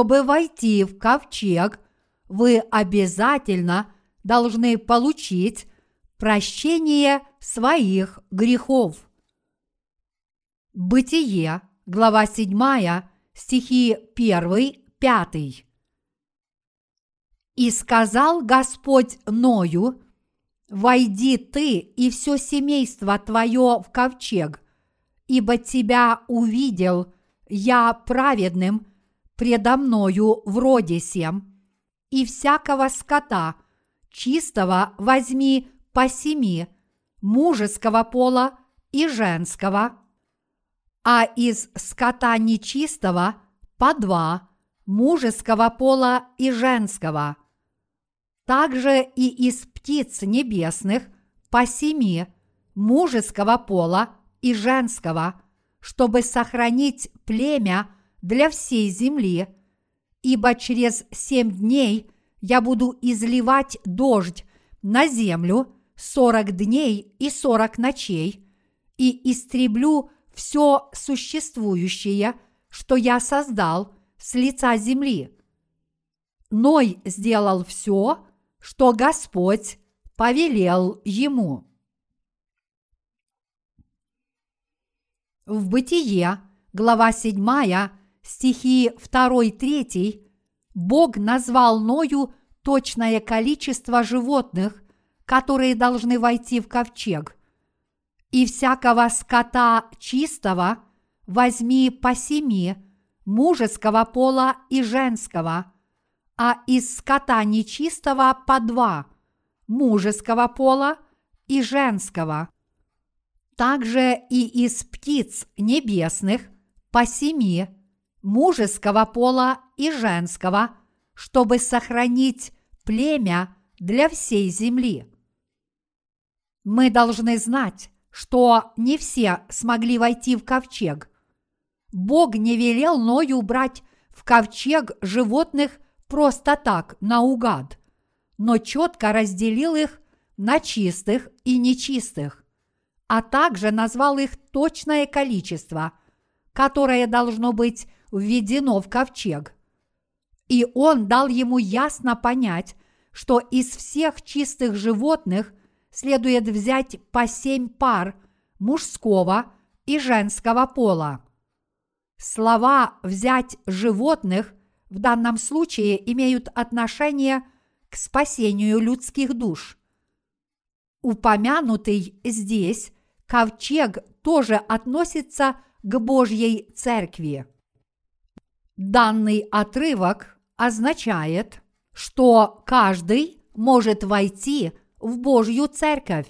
чтобы войти в ковчег, вы обязательно должны получить прощение своих грехов. Бытие, глава 7, стихи 1, 5. «И сказал Господь Ною, «Войди ты и все семейство твое в ковчег, ибо тебя увидел я праведным предо мною в роде сем, и всякого скота чистого возьми по семи, мужеского пола и женского, а из скота нечистого по два, мужеского пола и женского. Также и из птиц небесных по семи, мужеского пола и женского, чтобы сохранить племя для всей земли, ибо через семь дней я буду изливать дождь на землю сорок дней и сорок ночей, и истреблю все существующее, что я создал с лица земли. Ной сделал все, что Господь повелел ему. В Бытие, глава 7, стихи 2-3, Бог назвал Ною точное количество животных, которые должны войти в ковчег. И всякого скота чистого возьми по семи, мужеского пола и женского, а из скота нечистого по два, мужеского пола и женского. Также и из птиц небесных по семи, мужеского пола и женского, чтобы сохранить племя для всей земли. Мы должны знать, что не все смогли войти в ковчег. Бог не велел Ною брать в ковчег животных просто так, наугад, но четко разделил их на чистых и нечистых, а также назвал их точное количество, которое должно быть введено в ковчег. И он дал ему ясно понять, что из всех чистых животных следует взять по семь пар мужского и женского пола. Слова «взять животных» в данном случае имеют отношение к спасению людских душ. Упомянутый здесь ковчег тоже относится к Божьей Церкви. Данный отрывок означает, что каждый может войти в Божью Церковь.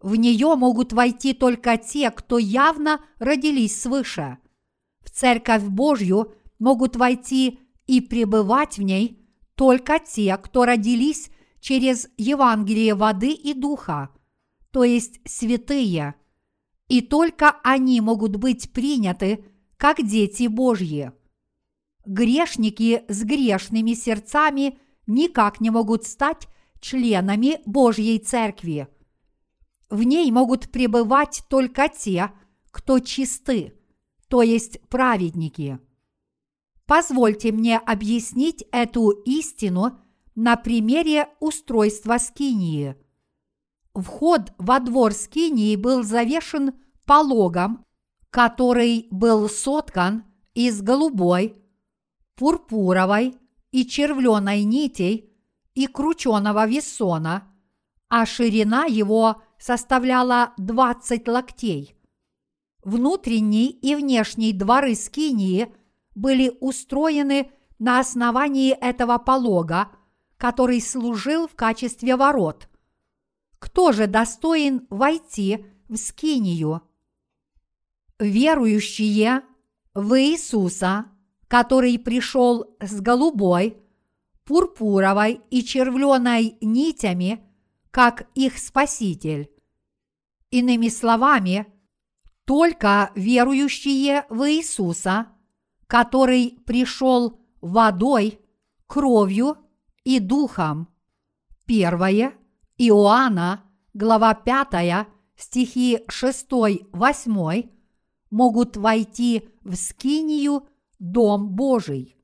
В нее могут войти только те, кто явно родились свыше. В Церковь Божью могут войти и пребывать в ней только те, кто родились через Евангелие воды и духа, то есть святые, и только они могут быть приняты как дети Божьи грешники с грешными сердцами никак не могут стать членами Божьей Церкви. В ней могут пребывать только те, кто чисты, то есть праведники. Позвольте мне объяснить эту истину на примере устройства скинии. Вход во двор скинии был завешен пологом, который был соткан из голубой, пурпуровой и червленой нитей и крученого весона, а ширина его составляла 20 локтей. Внутренний и внешний дворы Скинии были устроены на основании этого полога, который служил в качестве ворот. Кто же достоин войти в Скинию? Верующие в Иисуса – который пришел с голубой, пурпуровой и червленой нитями, как их Спаситель. Иными словами, только верующие в Иисуса, который пришел водой, кровью и духом. Первое Иоанна, глава 5, стихи 6-8, могут войти в скинию Дом Божий.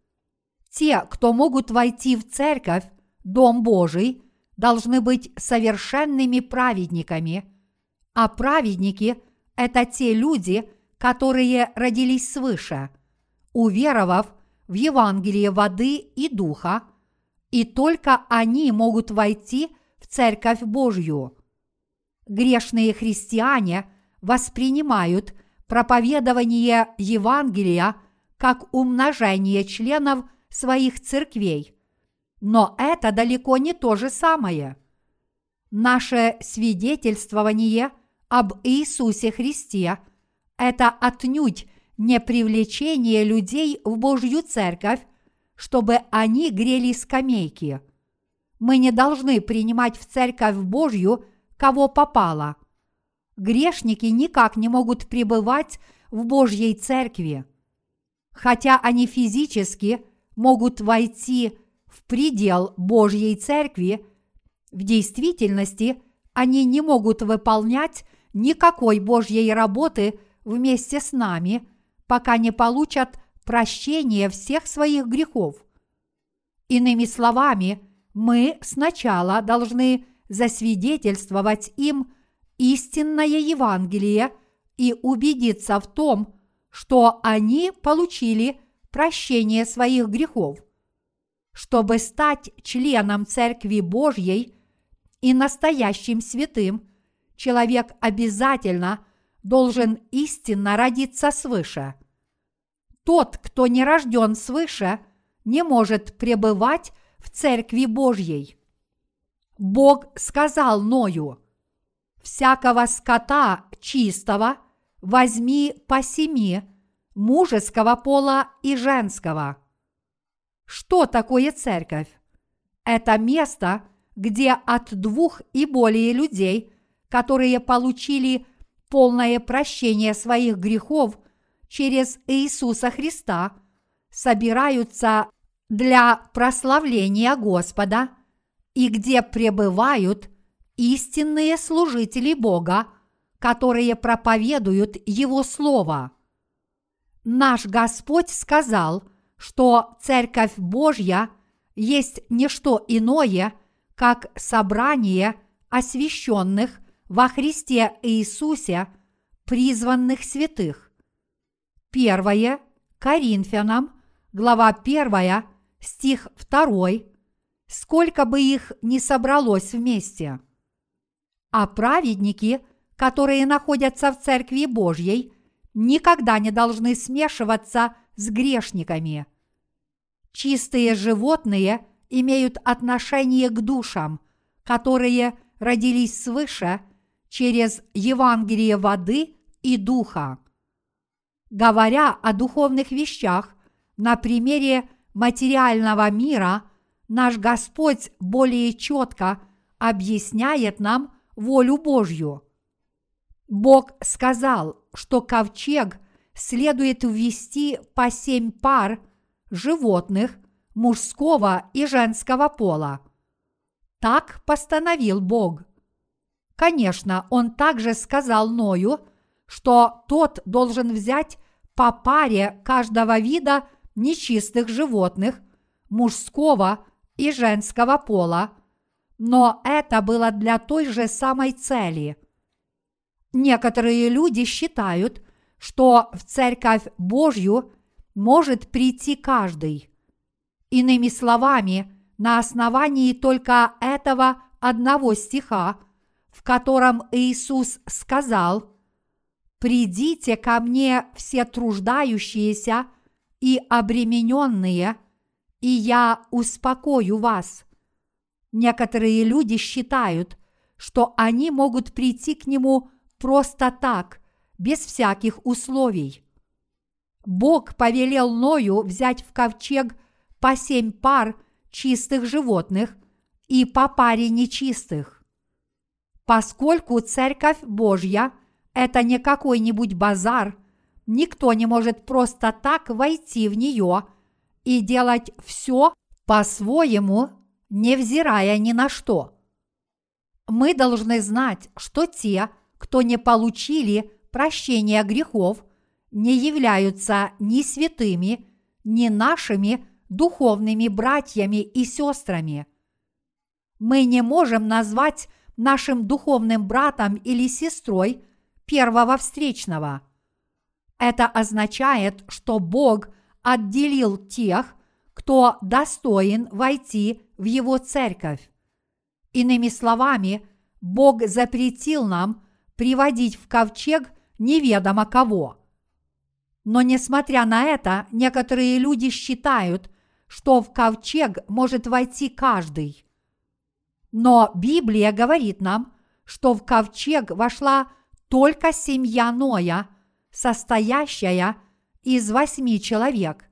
Те, кто могут войти в церковь, Дом Божий, должны быть совершенными праведниками, а праведники – это те люди, которые родились свыше, уверовав в Евангелие воды и духа, и только они могут войти в Церковь Божью. Грешные христиане воспринимают проповедование Евангелия как умножение членов своих церквей, но это далеко не то же самое. Наше свидетельствование об Иисусе Христе – это отнюдь не привлечение людей в Божью церковь, чтобы они грели скамейки. Мы не должны принимать в церковь Божью, кого попало. Грешники никак не могут пребывать в Божьей церкви. Хотя они физически могут войти в предел Божьей церкви, в действительности они не могут выполнять никакой Божьей работы вместе с нами, пока не получат прощение всех своих грехов. Иными словами, мы сначала должны засвидетельствовать им истинное Евангелие и убедиться в том, что они получили прощение своих грехов. Чтобы стать членом Церкви Божьей и настоящим святым, человек обязательно должен истинно родиться свыше. Тот, кто не рожден свыше, не может пребывать в Церкви Божьей. Бог сказал Ною, «Всякого скота чистого возьми по семи, мужеского пола и женского». Что такое церковь? Это место, где от двух и более людей, которые получили полное прощение своих грехов – через Иисуса Христа собираются для прославления Господа и где пребывают истинные служители Бога, которые проповедуют Его Слово. Наш Господь сказал, что Церковь Божья есть не что иное, как собрание освященных во Христе Иисусе призванных святых. Первое Коринфянам, глава 1, стих 2, сколько бы их ни собралось вместе. А праведники, которые находятся в Церкви Божьей, никогда не должны смешиваться с грешниками. Чистые животные имеют отношение к душам, которые родились свыше через Евангелие воды и духа говоря о духовных вещах на примере материального мира, наш Господь более четко объясняет нам волю Божью. Бог сказал, что ковчег следует ввести по семь пар животных мужского и женского пола. Так постановил Бог. Конечно, Он также сказал Ною, что тот должен взять по паре каждого вида нечистых животных, мужского и женского пола, но это было для той же самой цели. Некоторые люди считают, что в Церковь Божью может прийти каждый. Иными словами, на основании только этого одного стиха, в котором Иисус сказал – «Придите ко мне все труждающиеся и обремененные, и я успокою вас». Некоторые люди считают, что они могут прийти к нему просто так, без всяких условий. Бог повелел Ною взять в ковчег по семь пар чистых животных и по паре нечистых. Поскольку Церковь Божья – это не какой-нибудь базар. Никто не может просто так войти в нее и делать все по-своему, невзирая ни на что. Мы должны знать, что те, кто не получили прощения грехов, не являются ни святыми, ни нашими духовными братьями и сестрами. Мы не можем назвать нашим духовным братом или сестрой первого встречного. Это означает, что Бог отделил тех, кто достоин войти в Его церковь. Иными словами, Бог запретил нам приводить в ковчег неведомо кого. Но несмотря на это, некоторые люди считают, что в ковчег может войти каждый. Но Библия говорит нам, что в ковчег вошла только семья Ноя, состоящая из восьми человек.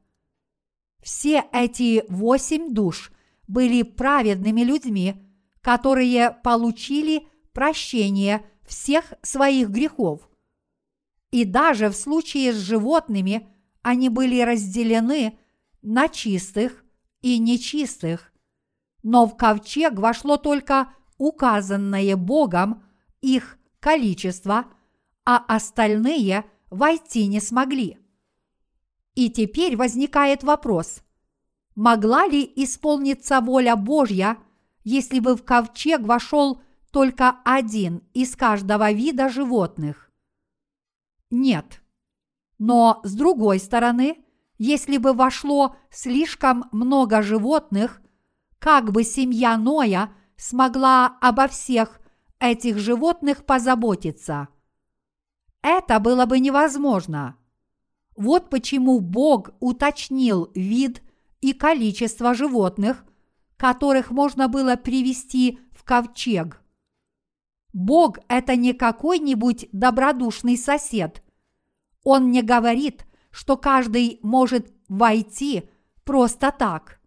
Все эти восемь душ были праведными людьми, которые получили прощение всех своих грехов. И даже в случае с животными они были разделены на чистых и нечистых. Но в ковчег вошло только указанное Богом их количество, а остальные войти не смогли. И теперь возникает вопрос, могла ли исполниться воля Божья, если бы в ковчег вошел только один из каждого вида животных? Нет. Но с другой стороны, если бы вошло слишком много животных, как бы семья Ноя смогла обо всех этих животных позаботиться? Это было бы невозможно. Вот почему Бог уточнил вид и количество животных, которых можно было привести в ковчег. Бог – это не какой-нибудь добродушный сосед. Он не говорит, что каждый может войти просто так.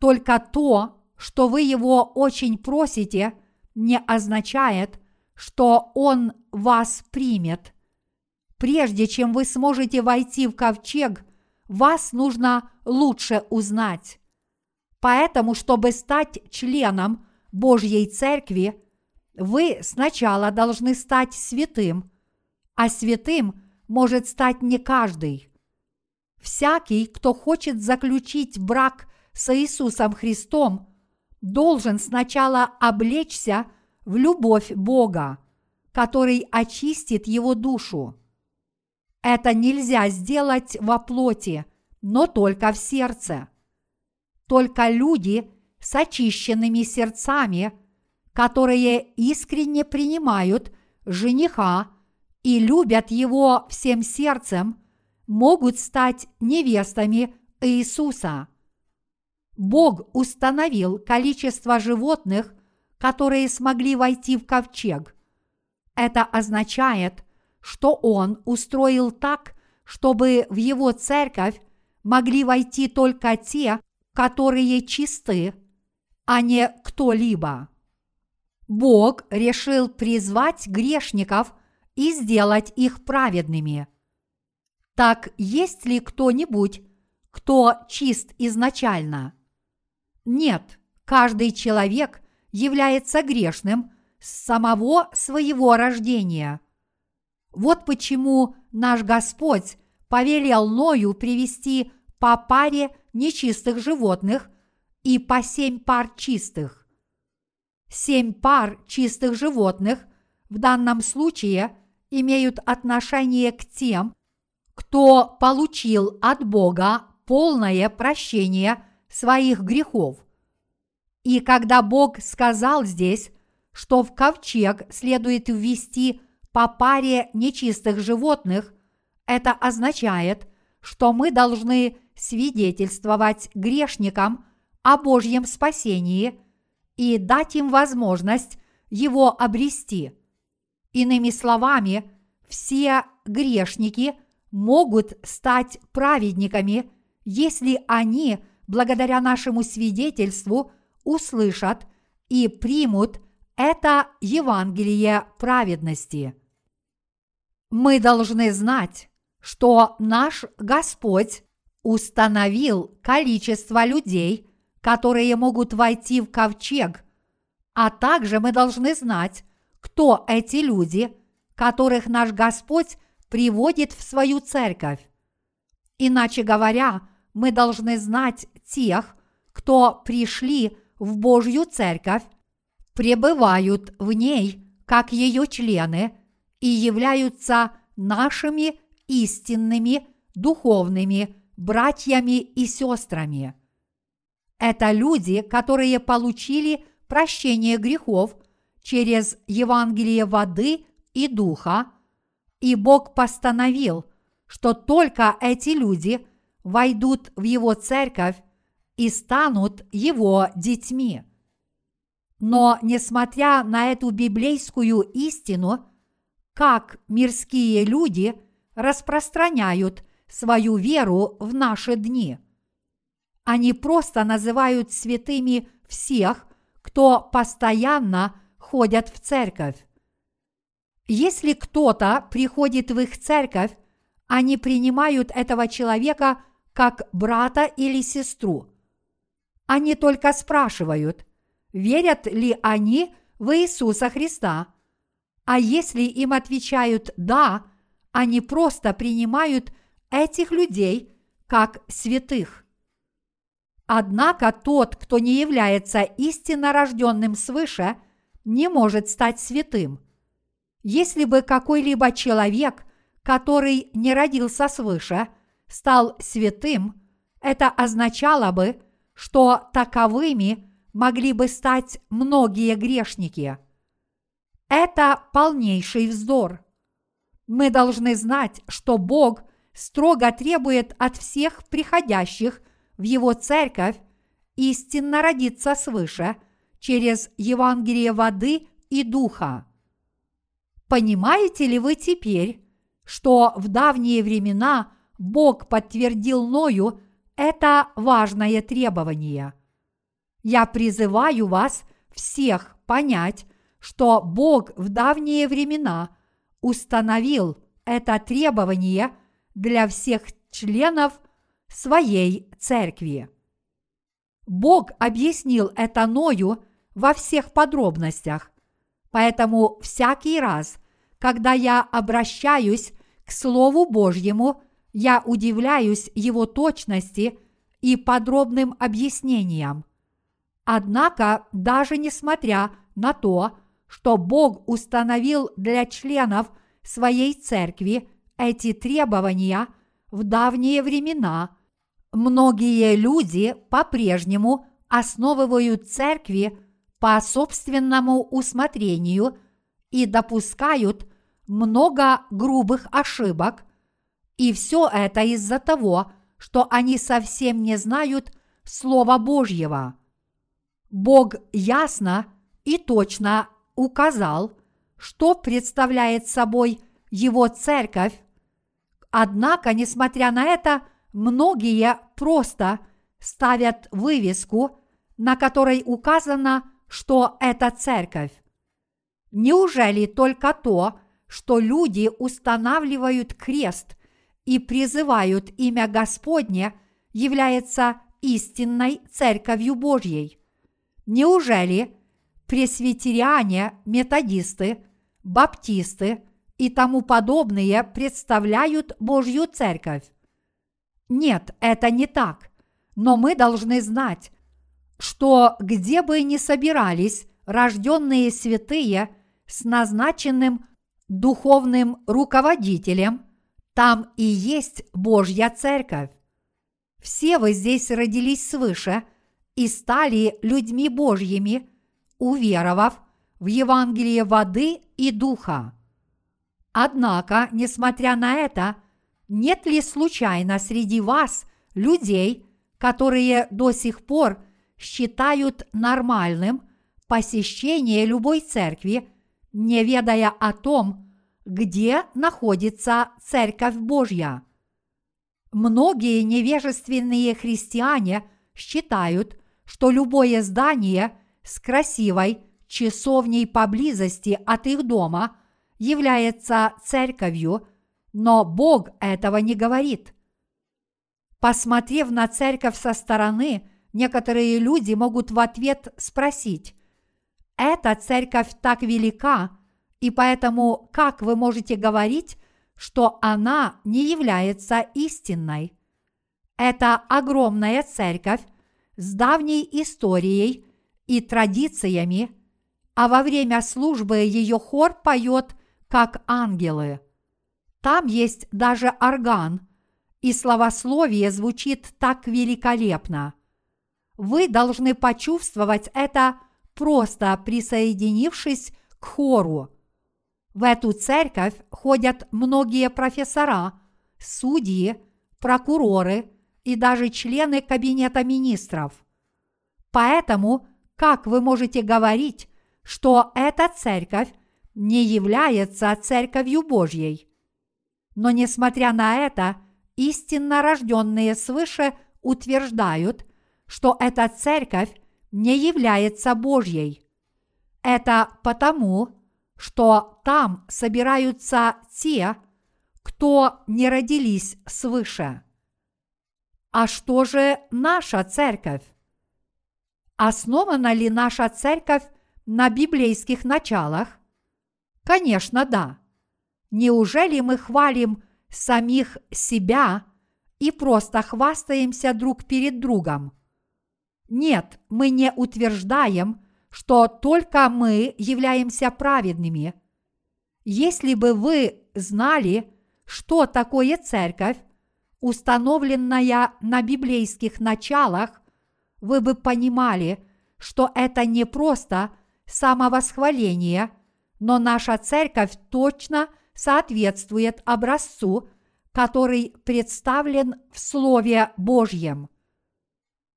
Только то, что вы его очень просите, не означает, что он вас примет. Прежде чем вы сможете войти в ковчег, вас нужно лучше узнать. Поэтому, чтобы стать членом Божьей Церкви, вы сначала должны стать святым, а святым может стать не каждый. Всякий, кто хочет заключить брак с Иисусом Христом, должен сначала облечься в любовь Бога, который очистит его душу. Это нельзя сделать во плоти, но только в сердце. Только люди с очищенными сердцами – которые искренне принимают жениха и любят его всем сердцем, могут стать невестами Иисуса. Бог установил количество животных, которые смогли войти в ковчег. Это означает, что Он устроил так, чтобы в Его церковь могли войти только те, которые чисты, а не кто-либо. Бог решил призвать грешников и сделать их праведными. Так есть ли кто-нибудь, кто чист изначально? Нет, каждый человек является грешным с самого своего рождения. Вот почему наш Господь повелел Ною привести по паре нечистых животных и по семь пар чистых семь пар чистых животных в данном случае имеют отношение к тем, кто получил от Бога полное прощение своих грехов. И когда Бог сказал здесь, что в ковчег следует ввести по паре нечистых животных, это означает, что мы должны свидетельствовать грешникам о Божьем спасении и дать им возможность его обрести. Иными словами, все грешники могут стать праведниками, если они, благодаря нашему свидетельству, услышат и примут это Евангелие праведности. Мы должны знать, что наш Господь установил количество людей, которые могут войти в ковчег, а также мы должны знать, кто эти люди, которых наш Господь приводит в свою церковь. Иначе говоря, мы должны знать тех, кто пришли в Божью церковь, пребывают в ней как ее члены и являются нашими истинными духовными братьями и сестрами. Это люди, которые получили прощение грехов через Евангелие воды и духа, и Бог постановил, что только эти люди войдут в Его церковь и станут Его детьми. Но, несмотря на эту библейскую истину, как мирские люди распространяют свою веру в наши дни. Они просто называют святыми всех, кто постоянно ходят в церковь. Если кто-то приходит в их церковь, они принимают этого человека как брата или сестру. Они только спрашивают, верят ли они в Иисуса Христа. А если им отвечают «да», они просто принимают этих людей как святых. Однако тот, кто не является истинно рожденным свыше, не может стать святым. Если бы какой-либо человек, который не родился свыше, стал святым, это означало бы, что таковыми могли бы стать многие грешники. Это полнейший вздор. Мы должны знать, что Бог строго требует от всех приходящих в Его церковь истинно родиться свыше через Евангелие воды и духа. Понимаете ли вы теперь, что в давние времена Бог подтвердил Ною это важное требование? Я призываю вас всех понять, что Бог в давние времена установил это требование для всех членов своей церкви. Бог объяснил это Ною во всех подробностях, поэтому всякий раз, когда я обращаюсь к Слову Божьему, я удивляюсь его точности и подробным объяснениям. Однако, даже несмотря на то, что Бог установил для членов своей церкви эти требования в давние времена, многие люди по-прежнему основывают церкви по собственному усмотрению и допускают много грубых ошибок, и все это из-за того, что они совсем не знают Слова Божьего. Бог ясно и точно указал, что представляет собой его церковь, однако, несмотря на это, многие просто ставят вывеску, на которой указано, что это церковь. Неужели только то, что люди устанавливают крест и призывают имя Господне, является истинной церковью Божьей? Неужели пресвитериане, методисты, баптисты и тому подобные представляют Божью церковь? Нет, это не так. Но мы должны знать, что где бы ни собирались рожденные святые с назначенным духовным руководителем, там и есть Божья церковь. Все вы здесь родились свыше – и стали людьми Божьими, уверовав в Евангелие воды и духа. Однако, несмотря на это, нет ли случайно среди вас людей, которые до сих пор считают нормальным посещение любой церкви, не ведая о том, где находится Церковь Божья? Многие невежественные христиане считают, что любое здание с красивой часовней поблизости от их дома является церковью, но Бог этого не говорит. Посмотрев на церковь со стороны, некоторые люди могут в ответ спросить, «Эта церковь так велика, и поэтому как вы можете говорить, что она не является истинной?» Это огромная церковь с давней историей и традициями, а во время службы ее хор поет, как ангелы. Там есть даже орган, и словословие звучит так великолепно. Вы должны почувствовать это, просто присоединившись к хору. В эту церковь ходят многие профессора, судьи, прокуроры и даже члены кабинета министров. Поэтому как вы можете говорить, что эта церковь не является церковью Божьей? Но несмотря на это, истинно рожденные свыше утверждают, что эта церковь не является Божьей. Это потому, что там собираются те, кто не родились свыше. А что же наша церковь? Основана ли наша церковь на библейских началах? Конечно, да. Неужели мы хвалим самих себя и просто хвастаемся друг перед другом? Нет, мы не утверждаем, что только мы являемся праведными. Если бы вы знали, что такое церковь, установленная на библейских началах, вы бы понимали, что это не просто самовосхваление, но наша церковь точно соответствует образцу, который представлен в Слове Божьем.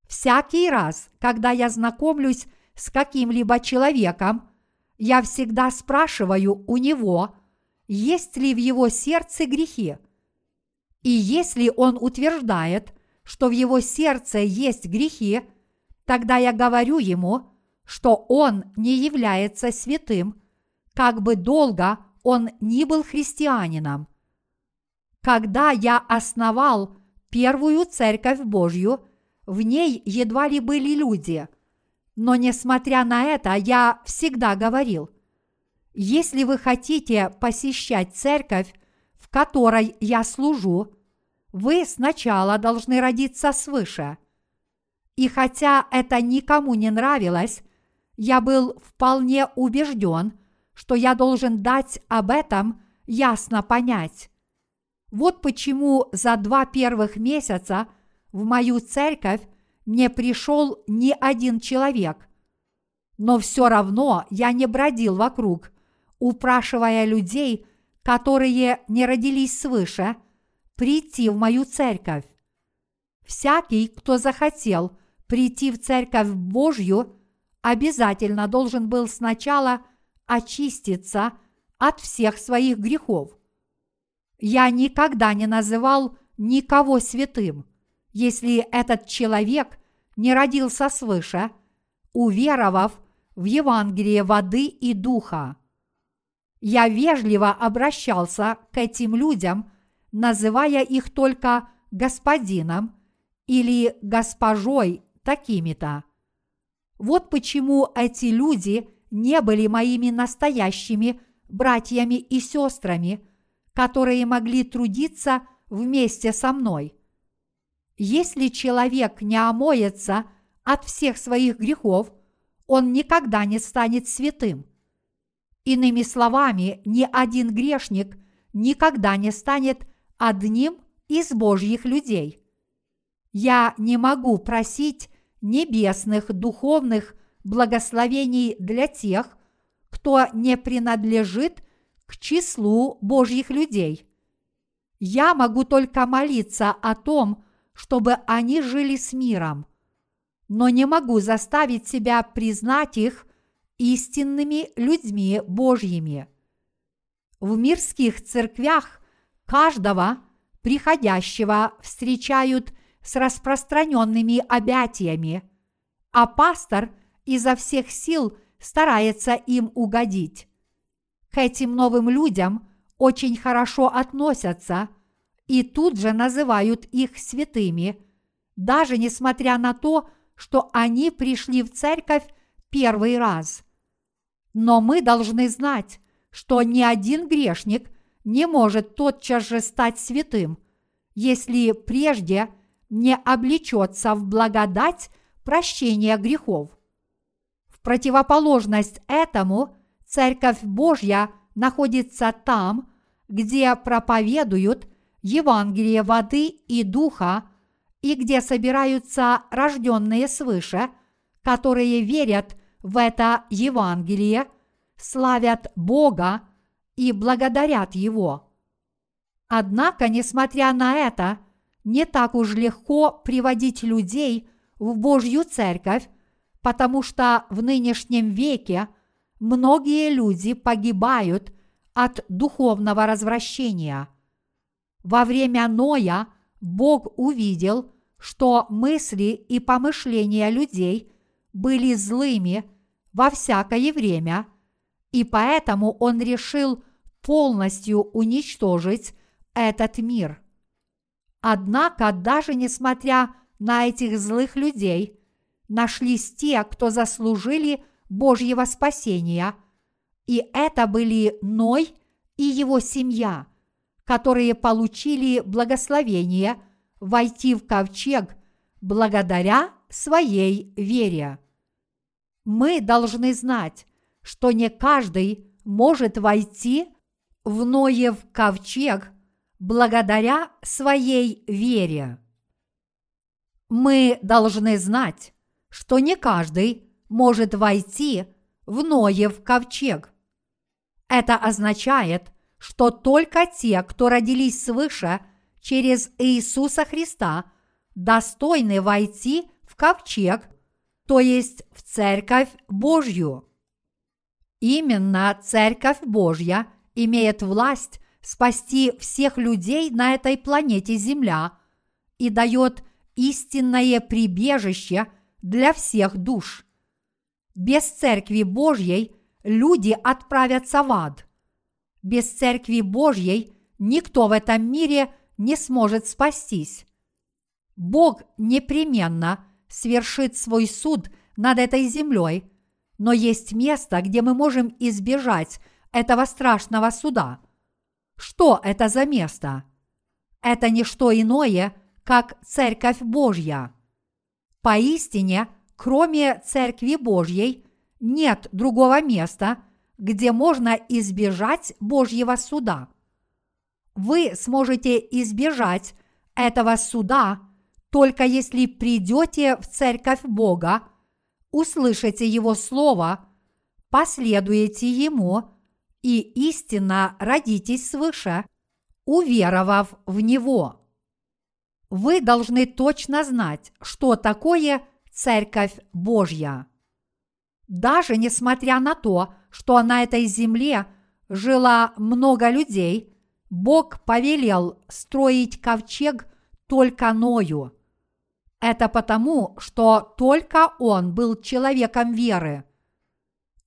Всякий раз, когда я знакомлюсь с каким-либо человеком, я всегда спрашиваю у него, есть ли в его сердце грехи. И если он утверждает, что в его сердце есть грехи, тогда я говорю ему, что он не является святым, как бы долго он ни был христианином. Когда я основал первую церковь Божью, в ней едва ли были люди. Но несмотря на это, я всегда говорил, если вы хотите посещать церковь, в которой я служу, вы сначала должны родиться свыше – и хотя это никому не нравилось, я был вполне убежден, что я должен дать об этом ясно понять. Вот почему за два первых месяца в мою церковь не пришел ни один человек. Но все равно я не бродил вокруг, упрашивая людей, которые не родились свыше, прийти в мою церковь. Всякий, кто захотел – прийти в Церковь Божью, обязательно должен был сначала очиститься от всех своих грехов. Я никогда не называл никого святым, если этот человек не родился свыше, уверовав в Евангелие воды и духа. Я вежливо обращался к этим людям, называя их только господином или госпожой такими-то. Вот почему эти люди не были моими настоящими братьями и сестрами, которые могли трудиться вместе со мной. Если человек не омоется от всех своих грехов, он никогда не станет святым. Иными словами, ни один грешник никогда не станет одним из Божьих людей. Я не могу просить небесных духовных благословений для тех, кто не принадлежит к числу Божьих людей. Я могу только молиться о том, чтобы они жили с миром, но не могу заставить себя признать их истинными людьми Божьими. В мирских церквях каждого приходящего встречают с распространенными обятиями, а пастор изо всех сил старается им угодить. К этим новым людям очень хорошо относятся и тут же называют их святыми, даже несмотря на то, что они пришли в церковь первый раз. Но мы должны знать, что ни один грешник не может тотчас же стать святым, если прежде не облечется в благодать прощения грехов. Противоположность этому Церковь Божья находится там, где проповедуют Евангелие воды и духа, и где собираются рожденные свыше, которые верят в это Евангелие, славят Бога и благодарят Его. Однако, несмотря на это, не так уж легко приводить людей в Божью церковь, потому что в нынешнем веке многие люди погибают от духовного развращения. Во время Ноя Бог увидел, что мысли и помышления людей были злыми во всякое время, и поэтому Он решил полностью уничтожить этот мир. Однако, даже несмотря на этих злых людей, нашлись те, кто заслужили Божьего спасения, и это были Ной и его семья, которые получили благословение войти в ковчег благодаря своей вере. Мы должны знать, что не каждый может войти в Ноев ковчег благодаря своей вере. Мы должны знать, что не каждый может войти в Ноев ковчег. Это означает, что только те, кто родились свыше через Иисуса Христа, достойны войти в ковчег, то есть в Церковь Божью. Именно Церковь Божья имеет власть спасти всех людей на этой планете Земля и дает истинное прибежище для всех душ. Без Церкви Божьей люди отправятся в ад. Без Церкви Божьей никто в этом мире не сможет спастись. Бог непременно свершит свой суд над этой землей, но есть место, где мы можем избежать этого страшного суда – что это за место? Это не что иное, как Церковь Божья. Поистине, кроме Церкви Божьей, нет другого места, где можно избежать Божьего суда. Вы сможете избежать этого суда только если придете в Церковь Бога, услышите Его Слово, последуете Ему – и истинно родитесь свыше, уверовав в Него. Вы должны точно знать, что такое Церковь Божья. Даже несмотря на то, что на этой земле жило много людей, Бог повелел строить ковчег только Ною. Это потому, что только он был человеком веры.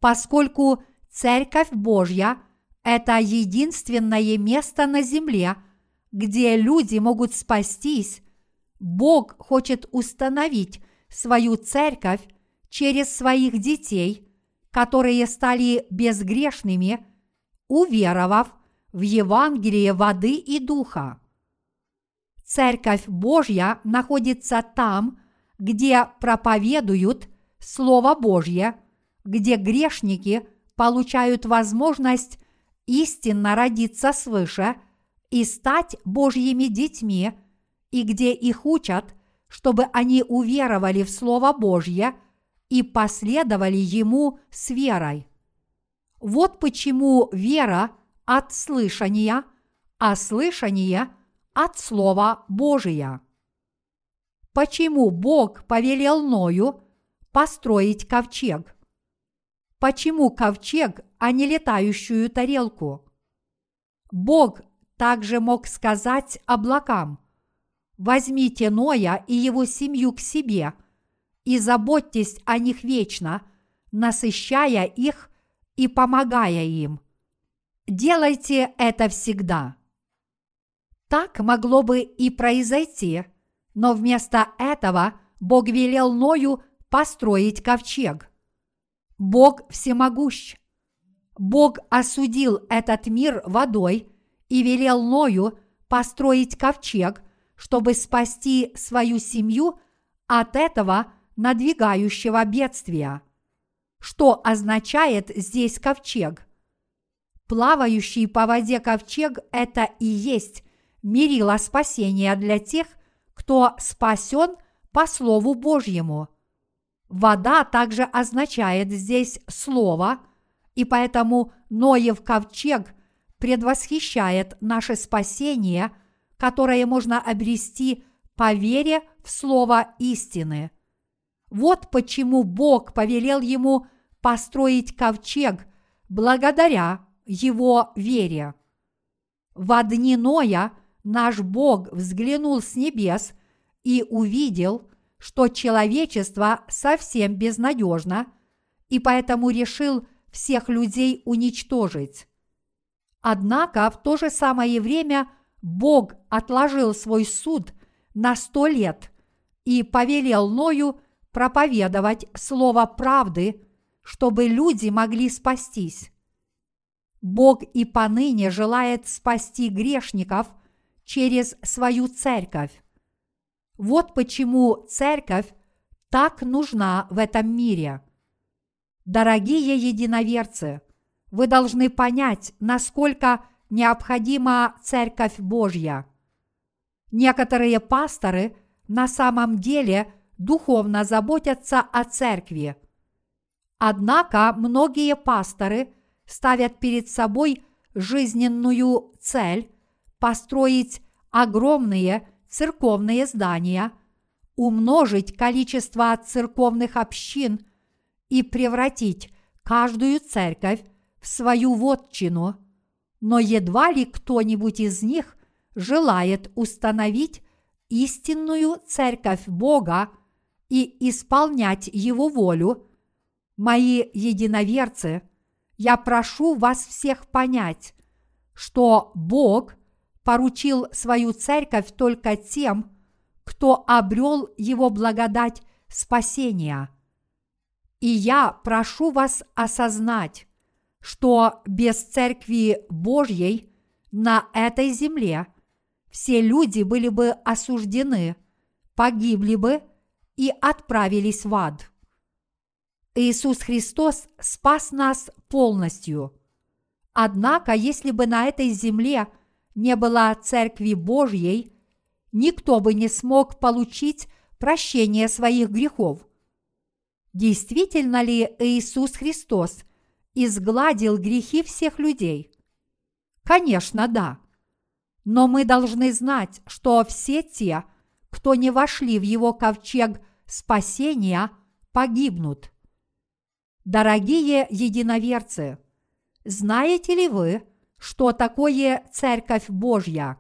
Поскольку Церковь Божья – это единственное место на земле, где люди могут спастись. Бог хочет установить свою церковь через своих детей, которые стали безгрешными, уверовав в Евангелие воды и духа. Церковь Божья находится там, где проповедуют Слово Божье, где грешники – получают возможность истинно родиться свыше и стать Божьими детьми, и где их учат, чтобы они уверовали в Слово Божье и последовали Ему с верой. Вот почему вера от слышания, а слышание от Слова Божия. Почему Бог повелел Ною построить ковчег – Почему ковчег, а не летающую тарелку? Бог также мог сказать облакам, возьмите Ноя и его семью к себе и заботьтесь о них вечно, насыщая их и помогая им. Делайте это всегда. Так могло бы и произойти, но вместо этого Бог велел Ною построить ковчег. Бог всемогущ. Бог осудил этот мир водой и велел Ною построить ковчег, чтобы спасти свою семью от этого надвигающего бедствия. Что означает здесь ковчег? Плавающий по воде ковчег – это и есть мерило спасения для тех, кто спасен по Слову Божьему. Вода также означает здесь Слово, и поэтому Ноев ковчег предвосхищает наше спасение, которое можно обрести по вере в Слово истины. Вот почему Бог повелел ему построить ковчег благодаря его вере. В дни Ноя наш Бог взглянул с небес и увидел, что человечество совсем безнадежно, и поэтому решил всех людей уничтожить. Однако в то же самое время Бог отложил свой суд на сто лет и повелел Ною проповедовать слово правды, чтобы люди могли спастись. Бог и поныне желает спасти грешников через свою церковь. Вот почему церковь так нужна в этом мире. Дорогие единоверцы, вы должны понять, насколько необходима Церковь Божья. Некоторые пасторы на самом деле духовно заботятся о церкви. Однако многие пасторы ставят перед собой жизненную цель построить огромные церковные здания, умножить количество церковных общин и превратить каждую церковь в свою вотчину, но едва ли кто-нибудь из них желает установить истинную церковь Бога и исполнять Его волю, мои единоверцы, я прошу вас всех понять, что Бог поручил свою церковь только тем, кто обрел Его благодать спасения. И я прошу вас осознать, что без Церкви Божьей на этой земле все люди были бы осуждены, погибли бы и отправились в ад. Иисус Христос спас нас полностью. Однако, если бы на этой земле не было Церкви Божьей, никто бы не смог получить прощение своих грехов. Действительно ли Иисус Христос изгладил грехи всех людей? Конечно, да. Но мы должны знать, что все те, кто не вошли в его ковчег спасения, погибнут. Дорогие единоверцы, знаете ли вы, что такое Церковь Божья?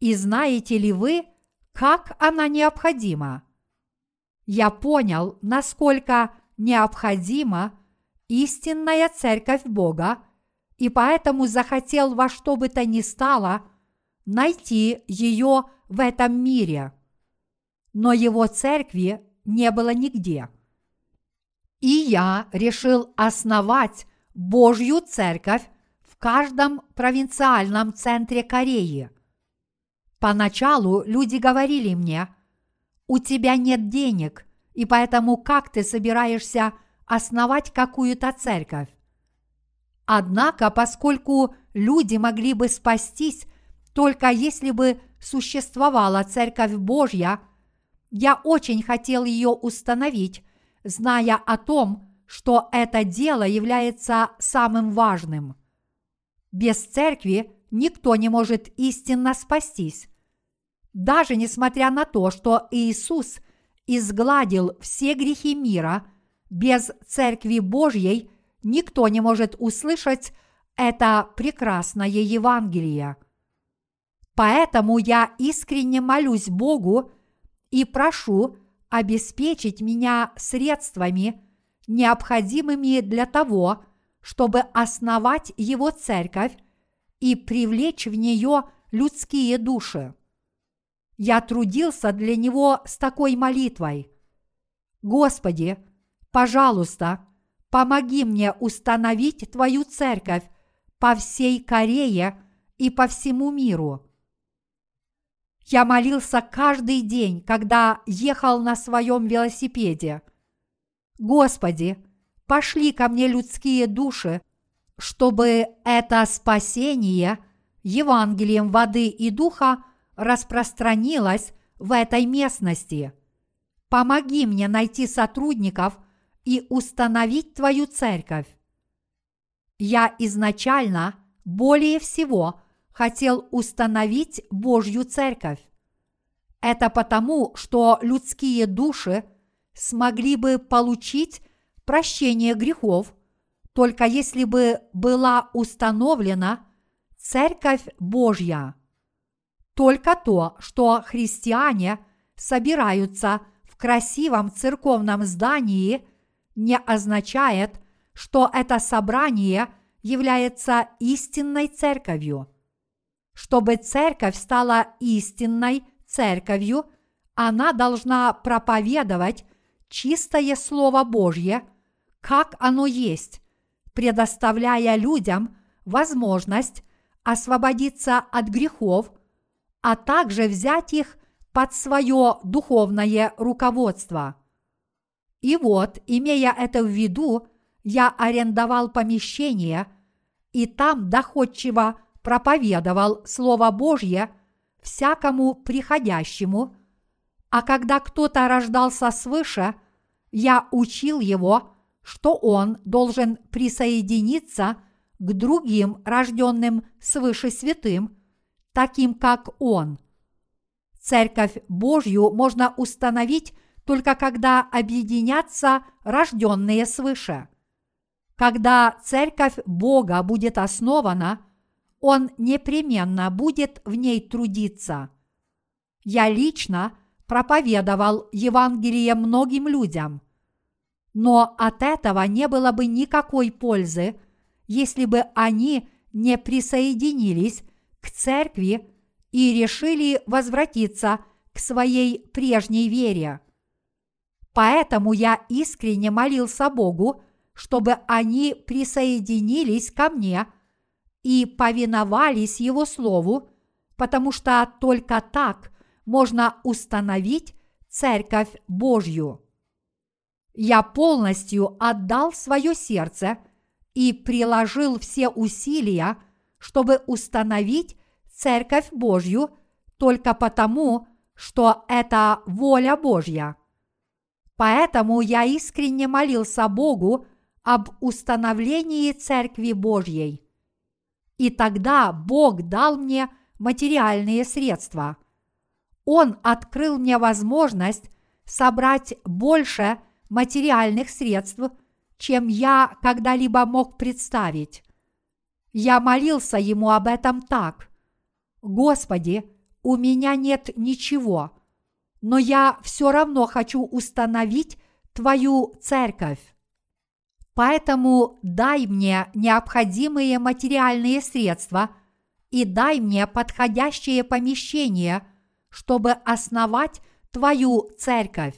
И знаете ли вы, как она необходима? Я понял, насколько необходима истинная церковь Бога, и поэтому захотел во что бы то ни стало найти ее в этом мире. Но его церкви не было нигде. И я решил основать Божью церковь в каждом провинциальном центре Кореи. Поначалу люди говорили мне, у тебя нет денег, и поэтому как ты собираешься основать какую-то церковь. Однако, поскольку люди могли бы спастись только если бы существовала Церковь Божья, я очень хотел ее установить, зная о том, что это дело является самым важным. Без церкви никто не может истинно спастись. Даже несмотря на то, что Иисус изгладил все грехи мира – без Церкви Божьей никто не может услышать это прекрасное Евангелие. Поэтому я искренне молюсь Богу и прошу обеспечить меня средствами, необходимыми для того, чтобы основать Его церковь и привлечь в нее людские души. Я трудился для Него с такой молитвой. Господи, Пожалуйста, помоги мне установить Твою церковь по всей Корее и по всему миру. Я молился каждый день, когда ехал на своем велосипеде. Господи, пошли ко мне людские души, чтобы это спасение Евангелием воды и духа распространилось в этой местности. Помоги мне найти сотрудников и установить Твою церковь. Я изначально более всего хотел установить Божью церковь. Это потому, что людские души смогли бы получить прощение грехов, только если бы была установлена Церковь Божья. Только то, что христиане собираются в красивом церковном здании, не означает, что это собрание является истинной церковью. Чтобы церковь стала истинной церковью, она должна проповедовать чистое Слово Божье, как оно есть, предоставляя людям возможность освободиться от грехов, а также взять их под свое духовное руководство. И вот, имея это в виду, я арендовал помещение и там доходчиво проповедовал Слово Божье всякому приходящему, а когда кто-то рождался свыше, я учил его, что он должен присоединиться к другим рожденным свыше святым, таким как он. Церковь Божью можно установить только когда объединятся рожденные свыше. Когда церковь Бога будет основана, Он непременно будет в ней трудиться. Я лично проповедовал Евангелие многим людям, но от этого не было бы никакой пользы, если бы они не присоединились к церкви и решили возвратиться к своей прежней вере. Поэтому я искренне молился Богу, чтобы они присоединились ко мне и повиновались Его Слову, потому что только так можно установить Церковь Божью. Я полностью отдал свое сердце и приложил все усилия, чтобы установить Церковь Божью только потому, что это воля Божья. Поэтому я искренне молился Богу об установлении Церкви Божьей. И тогда Бог дал мне материальные средства. Он открыл мне возможность собрать больше материальных средств, чем я когда-либо мог представить. Я молился ему об этом так. Господи, у меня нет ничего, но я все равно хочу установить Твою церковь. Поэтому дай мне необходимые материальные средства и дай мне подходящее помещение, чтобы основать Твою церковь.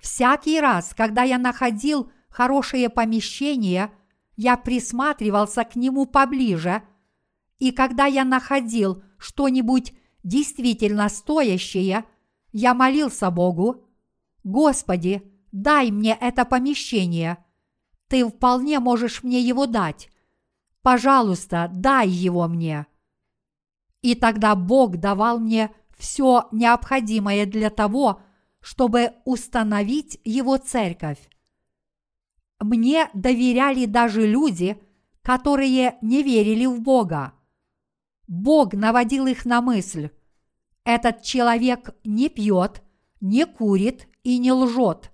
Всякий раз, когда я находил хорошее помещение, я присматривался к нему поближе, и когда я находил что-нибудь действительно стоящее, я молился Богу, «Господи, дай мне это помещение. Ты вполне можешь мне его дать. Пожалуйста, дай его мне». И тогда Бог давал мне все необходимое для того, чтобы установить его церковь. Мне доверяли даже люди, которые не верили в Бога. Бог наводил их на мысль. Этот человек не пьет, не курит и не лжет.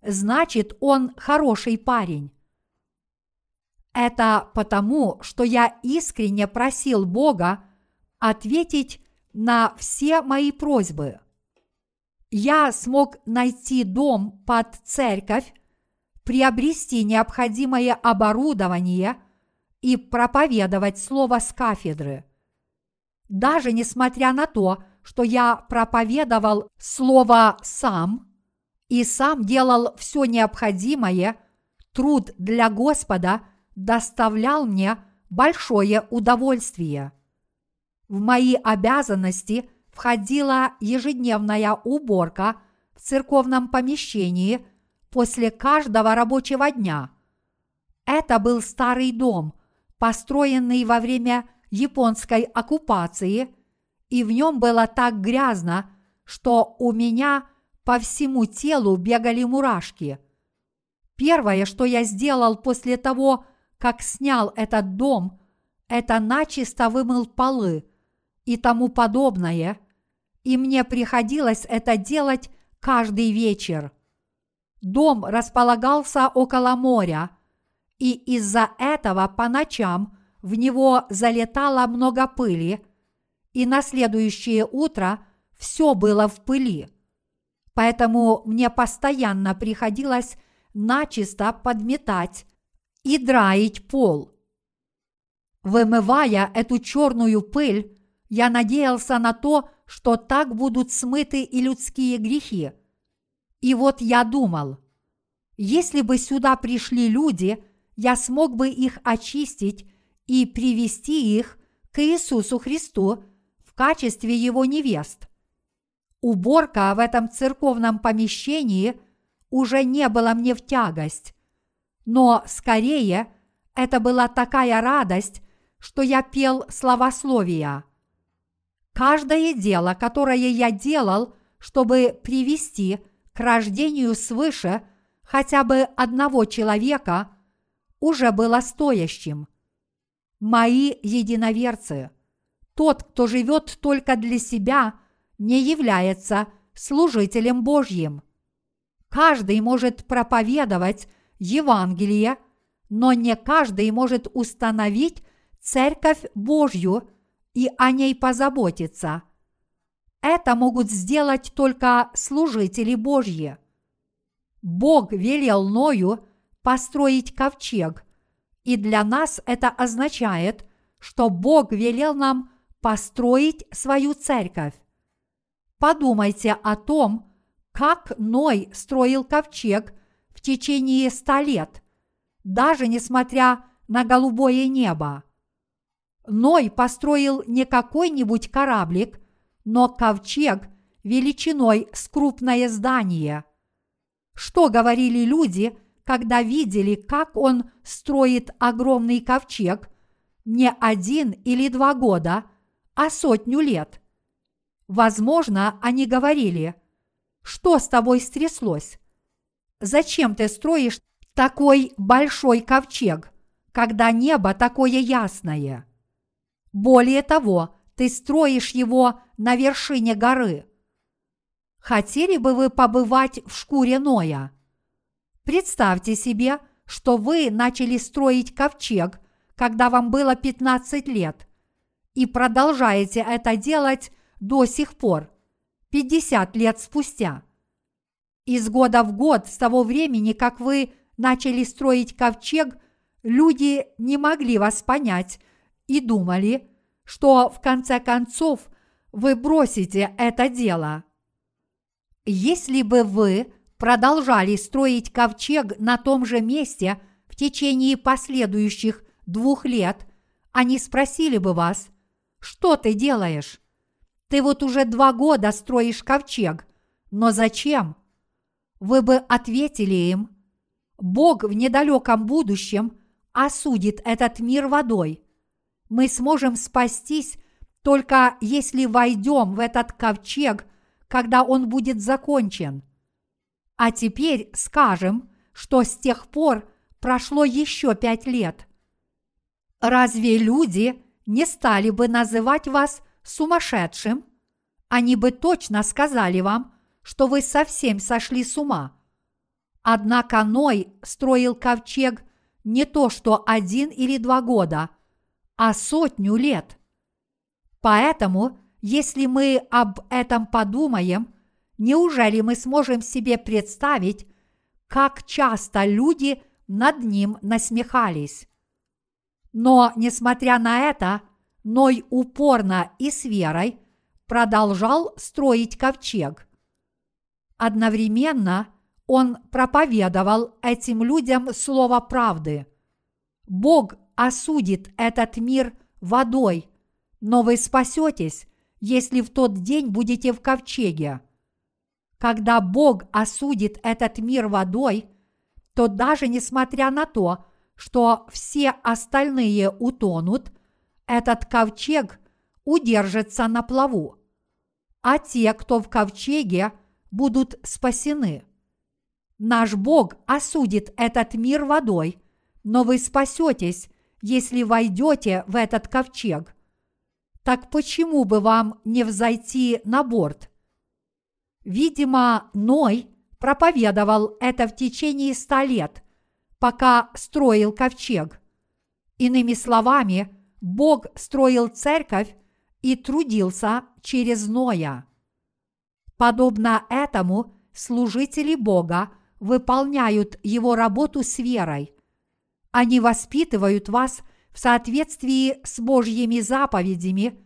Значит, он хороший парень. Это потому, что я искренне просил Бога ответить на все мои просьбы. Я смог найти дом под церковь приобрести необходимое оборудование и проповедовать слово с кафедры. Даже несмотря на то, что я проповедовал слово сам и сам делал все необходимое, труд для Господа доставлял мне большое удовольствие. В мои обязанности входила ежедневная уборка в церковном помещении после каждого рабочего дня. Это был старый дом, построенный во время японской оккупации, и в нем было так грязно, что у меня по всему телу бегали мурашки. Первое, что я сделал после того, как снял этот дом, это начисто вымыл полы и тому подобное, и мне приходилось это делать каждый вечер. Дом располагался около моря, и из-за этого по ночам в него залетало много пыли, и на следующее утро все было в пыли. Поэтому мне постоянно приходилось начисто подметать и драить пол. Вымывая эту черную пыль, я надеялся на то, что так будут смыты и людские грехи. И вот я думал, если бы сюда пришли люди, я смог бы их очистить и привести их к Иисусу Христу качестве его невест. Уборка в этом церковном помещении уже не была мне в тягость, но скорее это была такая радость, что я пел славословия. Каждое дело, которое я делал, чтобы привести к рождению свыше хотя бы одного человека, уже было стоящим. Мои единоверцы, тот, кто живет только для себя, не является служителем Божьим. Каждый может проповедовать Евангелие, но не каждый может установить Церковь Божью – и о ней позаботиться. Это могут сделать только служители Божьи. Бог велел Ною построить ковчег, и для нас это означает, что Бог велел нам построить свою церковь. Подумайте о том, как Ной строил ковчег в течение ста лет, даже несмотря на голубое небо. Ной построил не какой-нибудь кораблик, но ковчег величиной с крупное здание. Что говорили люди, когда видели, как он строит огромный ковчег не один или два года, а сотню лет? Возможно, они говорили, что с тобой стряслось? Зачем ты строишь такой большой ковчег, когда небо такое ясное? Более того, ты строишь его на вершине горы. Хотели бы вы побывать в шкуре Ноя? Представьте себе, что вы начали строить ковчег, когда вам было 15 лет, и продолжаете это делать до сих пор, 50 лет спустя. Из года в год, с того времени, как вы начали строить ковчег, люди не могли вас понять и думали, что в конце концов вы бросите это дело. Если бы вы продолжали строить ковчег на том же месте в течение последующих двух лет, они спросили бы вас, что ты делаешь? Ты вот уже два года строишь ковчег, но зачем? Вы бы ответили им, Бог в недалеком будущем осудит этот мир водой – мы сможем спастись только если войдем в этот ковчег, когда он будет закончен. А теперь скажем, что с тех пор прошло еще пять лет. Разве люди не стали бы называть вас сумасшедшим? Они бы точно сказали вам, что вы совсем сошли с ума. Однако Ной строил ковчег не то что один или два года – а сотню лет. Поэтому, если мы об этом подумаем, неужели мы сможем себе представить, как часто люди над ним насмехались? Но, несмотря на это, Ной упорно и с верой продолжал строить ковчег. Одновременно он проповедовал этим людям слово правды. Бог осудит этот мир водой, но вы спасетесь, если в тот день будете в ковчеге. Когда Бог осудит этот мир водой, то даже несмотря на то, что все остальные утонут, этот ковчег удержится на плаву, а те, кто в ковчеге, будут спасены. Наш Бог осудит этот мир водой, но вы спасетесь, если войдете в этот ковчег. Так почему бы вам не взойти на борт? Видимо, Ной проповедовал это в течение ста лет, пока строил ковчег. Иными словами, Бог строил церковь и трудился через Ноя. Подобно этому служители Бога выполняют его работу с верой. Они воспитывают вас в соответствии с Божьими заповедями,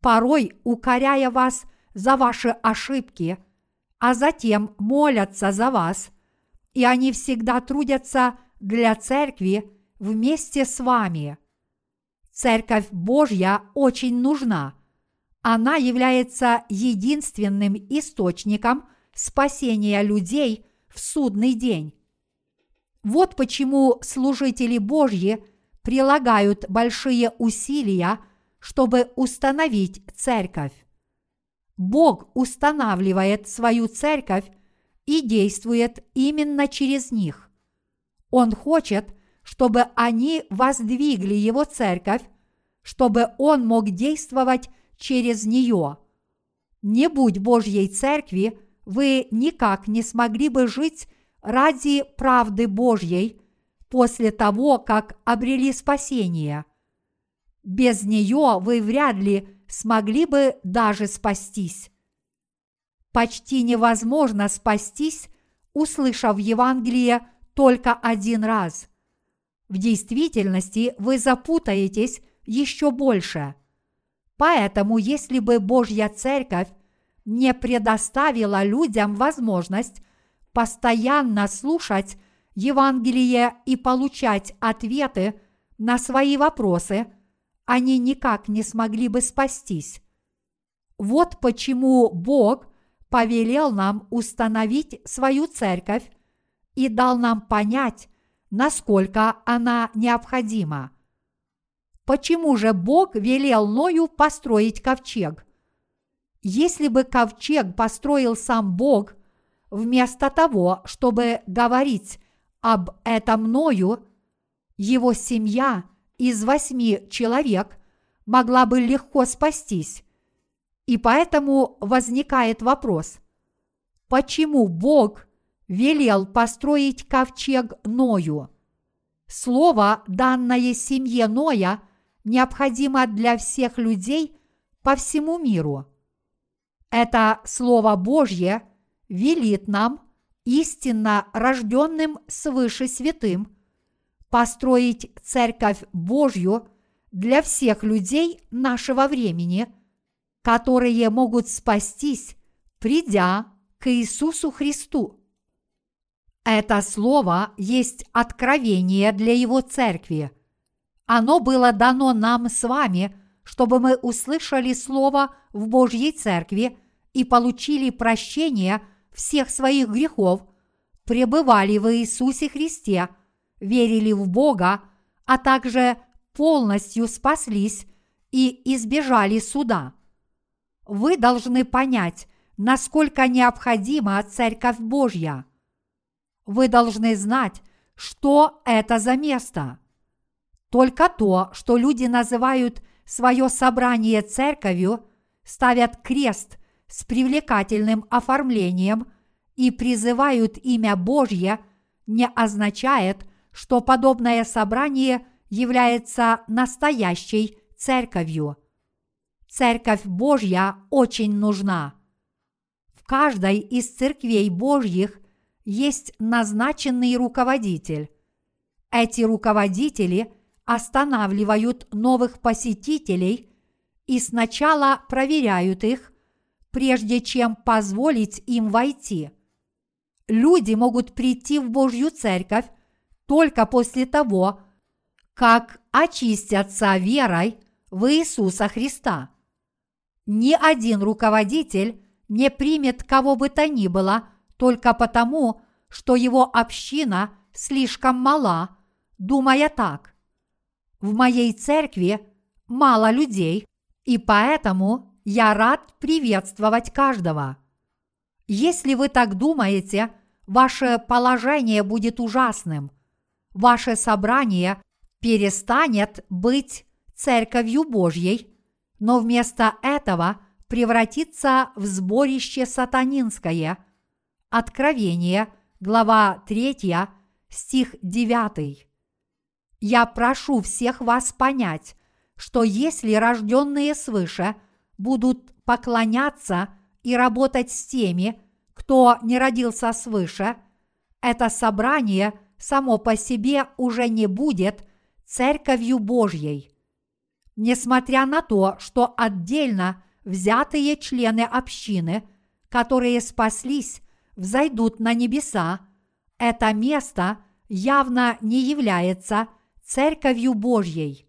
порой укоряя вас за ваши ошибки, а затем молятся за вас, и они всегда трудятся для церкви вместе с вами. Церковь Божья очень нужна. Она является единственным источником спасения людей в судный день. Вот почему служители Божьи прилагают большие усилия, чтобы установить церковь. Бог устанавливает свою церковь и действует именно через них. Он хочет, чтобы они воздвигли его церковь, чтобы он мог действовать через нее. Не будь Божьей церкви, вы никак не смогли бы жить ради правды Божьей после того, как обрели спасение. Без нее вы вряд ли смогли бы даже спастись. Почти невозможно спастись, услышав Евангелие только один раз. В действительности вы запутаетесь еще больше. Поэтому, если бы Божья Церковь не предоставила людям возможность постоянно слушать Евангелие и получать ответы на свои вопросы, они никак не смогли бы спастись. Вот почему Бог повелел нам установить свою церковь и дал нам понять, насколько она необходима. Почему же Бог велел Ною построить ковчег? Если бы ковчег построил сам Бог, вместо того, чтобы говорить об этом Ною, его семья из восьми человек могла бы легко спастись. И поэтому возникает вопрос, почему Бог велел построить ковчег Ною? Слово, данное семье Ноя, необходимо для всех людей по всему миру – это Слово Божье велит нам, истинно рожденным свыше святым, построить Церковь Божью для всех людей нашего времени, которые могут спастись, придя к Иисусу Христу. Это слово есть откровение для Его церкви. Оно было дано нам с вами – чтобы мы услышали Слово в Божьей Церкви и получили прощение всех своих грехов, пребывали в Иисусе Христе, верили в Бога, а также полностью спаслись и избежали суда. Вы должны понять, насколько необходима Церковь Божья. Вы должны знать, что это за место. Только то, что люди называют свое собрание церковью, ставят крест с привлекательным оформлением и призывают имя Божье, не означает, что подобное собрание является настоящей церковью. Церковь Божья очень нужна. В каждой из церквей Божьих есть назначенный руководитель. Эти руководители останавливают новых посетителей и сначала проверяют их, прежде чем позволить им войти. Люди могут прийти в Божью церковь только после того, как очистятся верой в Иисуса Христа. Ни один руководитель не примет кого бы то ни было только потому, что его община слишком мала, думая так. В моей церкви мало людей, и поэтому я рад приветствовать каждого. Если вы так думаете, ваше положение будет ужасным. Ваше собрание перестанет быть церковью Божьей, но вместо этого превратится в сборище сатанинское. Откровение, глава 3, стих 9. Я прошу всех вас понять, что если рожденные свыше будут поклоняться и работать с теми, кто не родился свыше, это собрание само по себе уже не будет церковью Божьей. Несмотря на то, что отдельно взятые члены общины, которые спаслись, взойдут на небеса, это место явно не является церковью Божьей.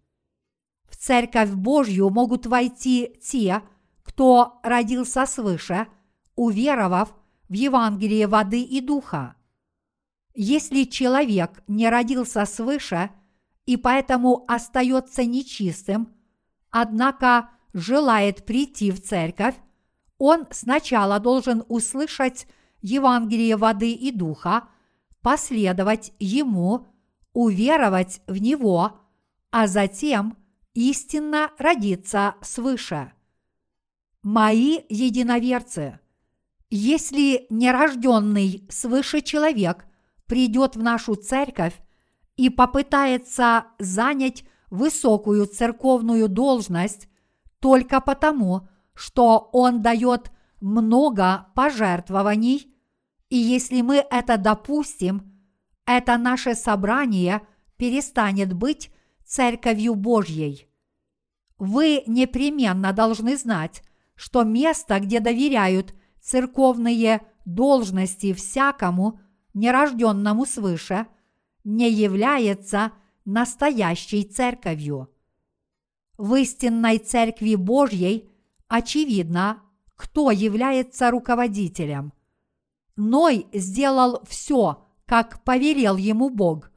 В церковь Божью могут войти те, кто родился свыше, уверовав в Евангелие воды и духа. Если человек не родился свыше и поэтому остается нечистым, однако желает прийти в церковь, он сначала должен услышать Евангелие воды и духа, последовать ему, уверовать в него, а затем истинно родиться свыше. Мои единоверцы, если нерожденный свыше человек придет в нашу церковь и попытается занять высокую церковную должность только потому, что он дает много пожертвований, и если мы это допустим, это наше собрание перестанет быть церковью Божьей. Вы непременно должны знать, что место, где доверяют церковные должности всякому нерожденному свыше, не является настоящей церковью. В истинной церкви Божьей очевидно, кто является руководителем. Ной сделал все, как повелел ему Бог,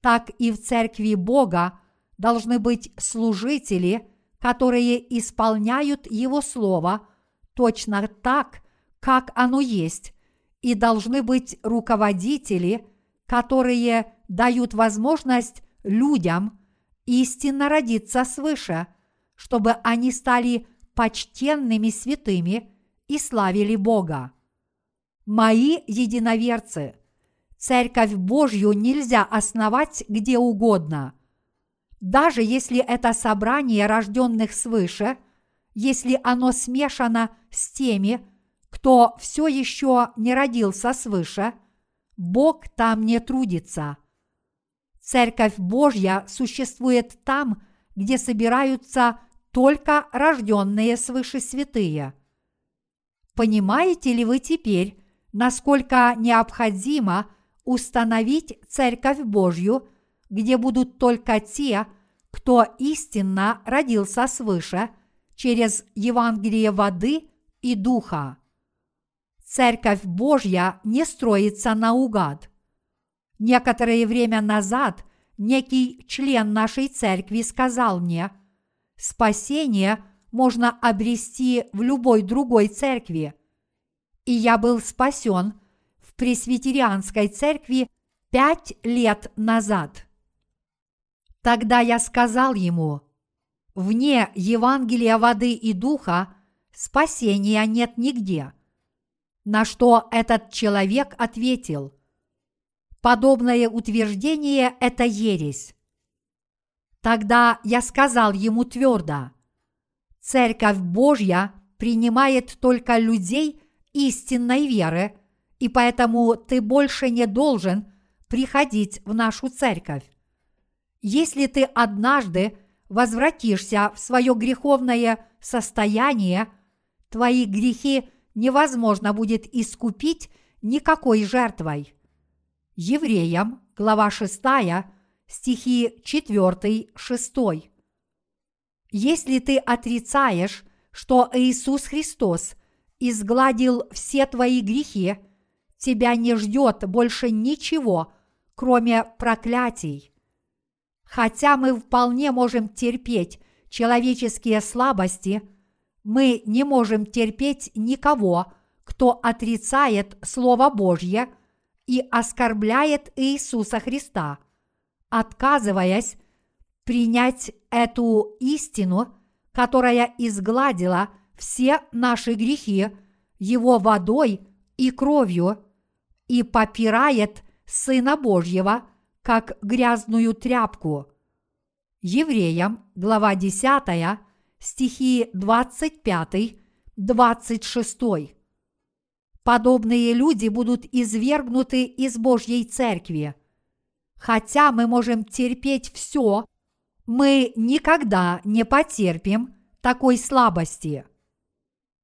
так и в церкви Бога должны быть служители, которые исполняют Его Слово точно так, как оно есть, и должны быть руководители, которые дают возможность людям истинно родиться свыше, чтобы они стали почтенными святыми и славили Бога. Мои единоверцы, Церковь Божью нельзя основать где угодно. Даже если это собрание рожденных свыше, если оно смешано с теми, кто все еще не родился свыше, Бог там не трудится. Церковь Божья существует там, где собираются только рожденные свыше святые. Понимаете ли вы теперь, насколько необходимо установить Церковь Божью, где будут только те, кто истинно родился свыше через Евангелие воды и духа. Церковь Божья не строится наугад. Некоторое время назад некий член нашей церкви сказал мне, спасение можно обрести в любой другой церкви. И я был спасен в пресвитерианской церкви пять лет назад. Тогда я сказал ему, вне Евангелия воды и духа спасения нет нигде – на что этот человек ответил, подобное утверждение – это ересь. Тогда я сказал ему твердо, Церковь Божья принимает только людей истинной веры, и поэтому ты больше не должен приходить в нашу церковь. Если ты однажды возвратишься в свое греховное состояние, твои грехи – невозможно будет искупить никакой жертвой. Евреям, глава 6, стихи 4-6. Если ты отрицаешь, что Иисус Христос изгладил все твои грехи, тебя не ждет больше ничего, кроме проклятий. Хотя мы вполне можем терпеть человеческие слабости, мы не можем терпеть никого, кто отрицает Слово Божье и оскорбляет Иисуса Христа, отказываясь принять эту истину, которая изгладила все наши грехи Его водой и кровью и попирает Сына Божьего как грязную тряпку. Евреям, глава 10, стихи 25-26. Подобные люди будут извергнуты из Божьей Церкви. Хотя мы можем терпеть все, мы никогда не потерпим такой слабости.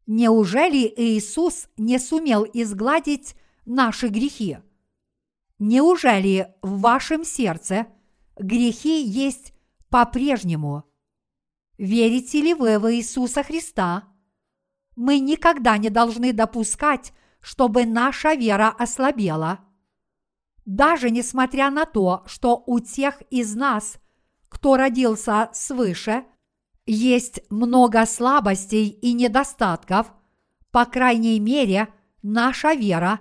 Неужели Иисус не сумел изгладить наши грехи? Неужели в вашем сердце грехи есть по-прежнему? Верите ли вы в Иисуса Христа? Мы никогда не должны допускать, чтобы наша вера ослабела. Даже несмотря на то, что у тех из нас, кто родился свыше, есть много слабостей и недостатков, по крайней мере, наша вера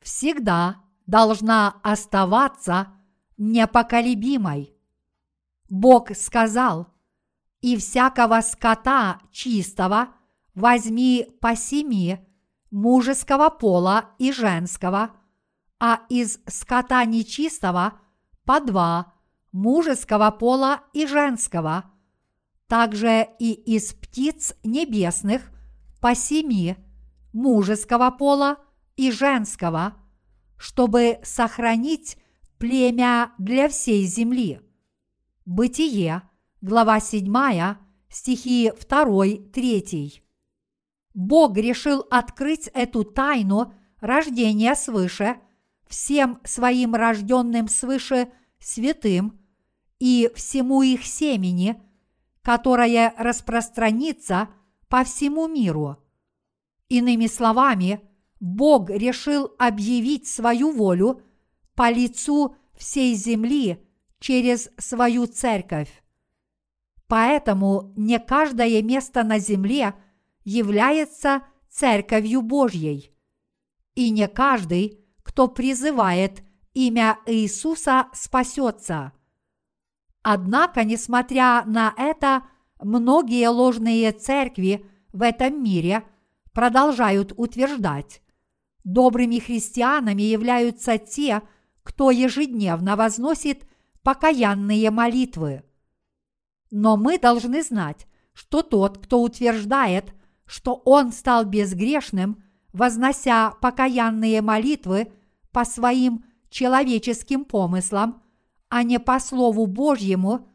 всегда должна оставаться непоколебимой. Бог сказал, «И всякого скота чистого возьми по семи мужеского пола и женского, а из скота нечистого по два мужеского пола и женского, также и из птиц небесных по семи мужеского пола и женского, чтобы сохранить племя для всей земли. Бытие, глава 7, стихи 2-3. Бог решил открыть эту тайну рождения свыше всем своим рожденным свыше святым и всему их семени, которое распространится по всему миру. Иными словами, Бог решил объявить свою волю по лицу всей земли через свою церковь. Поэтому не каждое место на земле – является Церковью Божьей. И не каждый, кто призывает имя Иисуса, спасется. Однако, несмотря на это, многие ложные церкви в этом мире продолжают утверждать, добрыми христианами являются те, кто ежедневно возносит покаянные молитвы. Но мы должны знать, что тот, кто утверждает, что он стал безгрешным, вознося покаянные молитвы по своим человеческим помыслам, а не по Слову Божьему,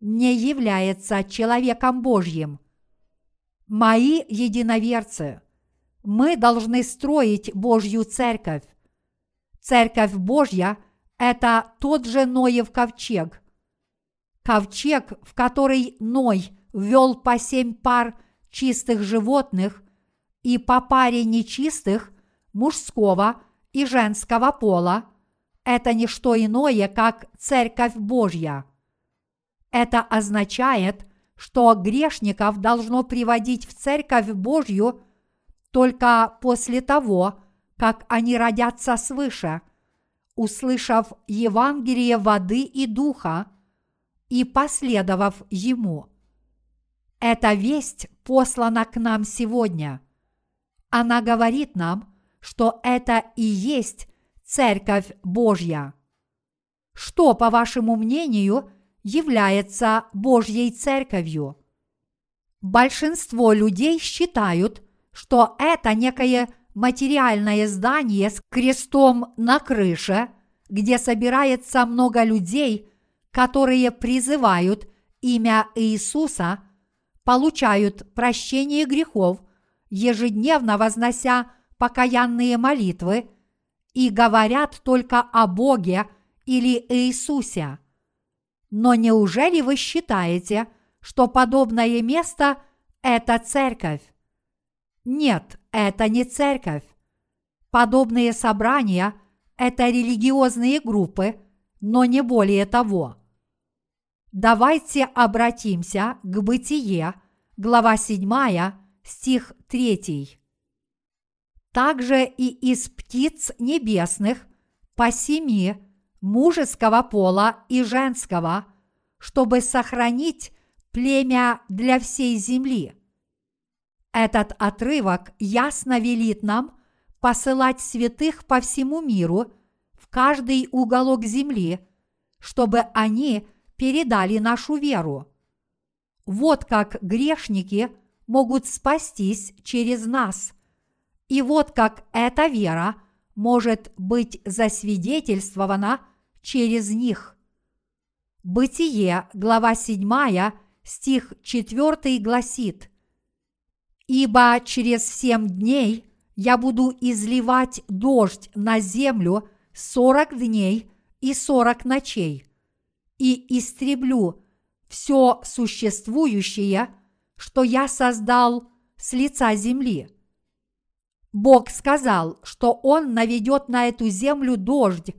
не является человеком Божьим. Мои единоверцы, мы должны строить Божью церковь. Церковь Божья – это тот же Ноев ковчег. Ковчег, в который Ной ввел по семь пар – чистых животных и по паре нечистых мужского и женского пола – это не что иное, как Церковь Божья. Это означает, что грешников должно приводить в Церковь Божью только после того, как они родятся свыше, услышав Евангелие воды и духа и последовав ему – эта весть послана к нам сегодня. Она говорит нам, что это и есть Церковь Божья. Что, по вашему мнению, является Божьей Церковью? Большинство людей считают, что это некое материальное здание с крестом на крыше, где собирается много людей, которые призывают имя Иисуса – получают прощение грехов, ежедневно вознося покаянные молитвы и говорят только о Боге или Иисусе. Но неужели вы считаете, что подобное место – это церковь. Нет, это не церковь. Подобные собрания – это религиозные группы, но не более того. Давайте обратимся к Бытие, глава 7, стих 3. Также и из птиц небесных по семи мужеского пола и женского, чтобы сохранить племя для всей земли. Этот отрывок ясно велит нам посылать святых по всему миру в каждый уголок земли, чтобы они передали нашу веру. Вот как грешники могут спастись через нас. И вот как эта вера может быть засвидетельствована через них. Бытие, глава 7, стих 4 гласит «Ибо через семь дней я буду изливать дождь на землю сорок дней и сорок ночей, и истреблю все существующее, что я создал с лица земли. Бог сказал, что Он наведет на эту землю дождь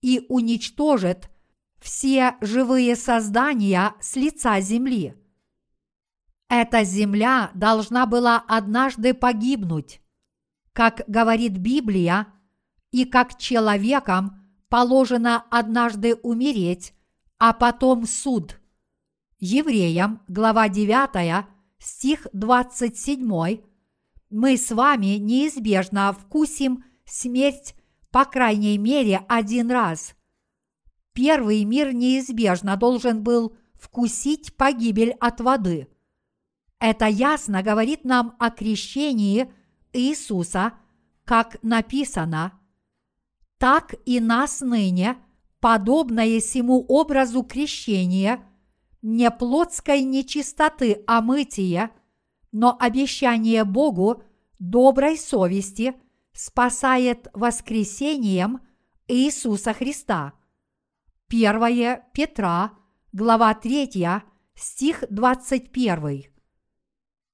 и уничтожит все живые создания с лица земли. Эта земля должна была однажды погибнуть. Как говорит Библия, и как человекам положено однажды умереть, а потом суд. Евреям, глава 9, стих 27, мы с вами неизбежно вкусим смерть по крайней мере один раз. Первый мир неизбежно должен был вкусить погибель от воды. Это ясно говорит нам о крещении Иисуса, как написано, «Так и нас ныне – подобное сему образу крещения, не плотской нечистоты а но обещание Богу доброй совести спасает воскресением Иисуса Христа. 1 Петра, глава 3, стих 21.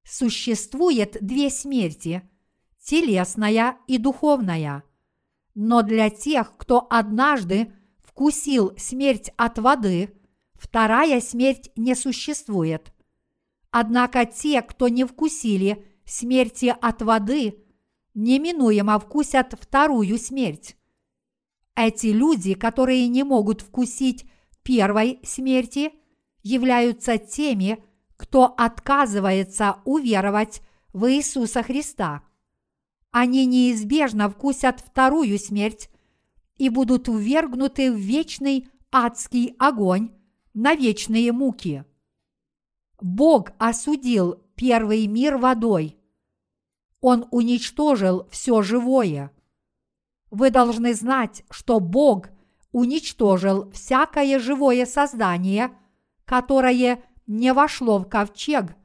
Существует две смерти – телесная и духовная. Но для тех, кто однажды вкусил смерть от воды, вторая смерть не существует. Однако те, кто не вкусили смерти от воды, неминуемо вкусят вторую смерть. Эти люди, которые не могут вкусить первой смерти, являются теми, кто отказывается уверовать в Иисуса Христа. Они неизбежно вкусят вторую смерть и будут ввергнуты в вечный адский огонь на вечные муки. Бог осудил первый мир водой. Он уничтожил все живое. Вы должны знать, что Бог уничтожил всякое живое создание, которое не вошло в ковчег,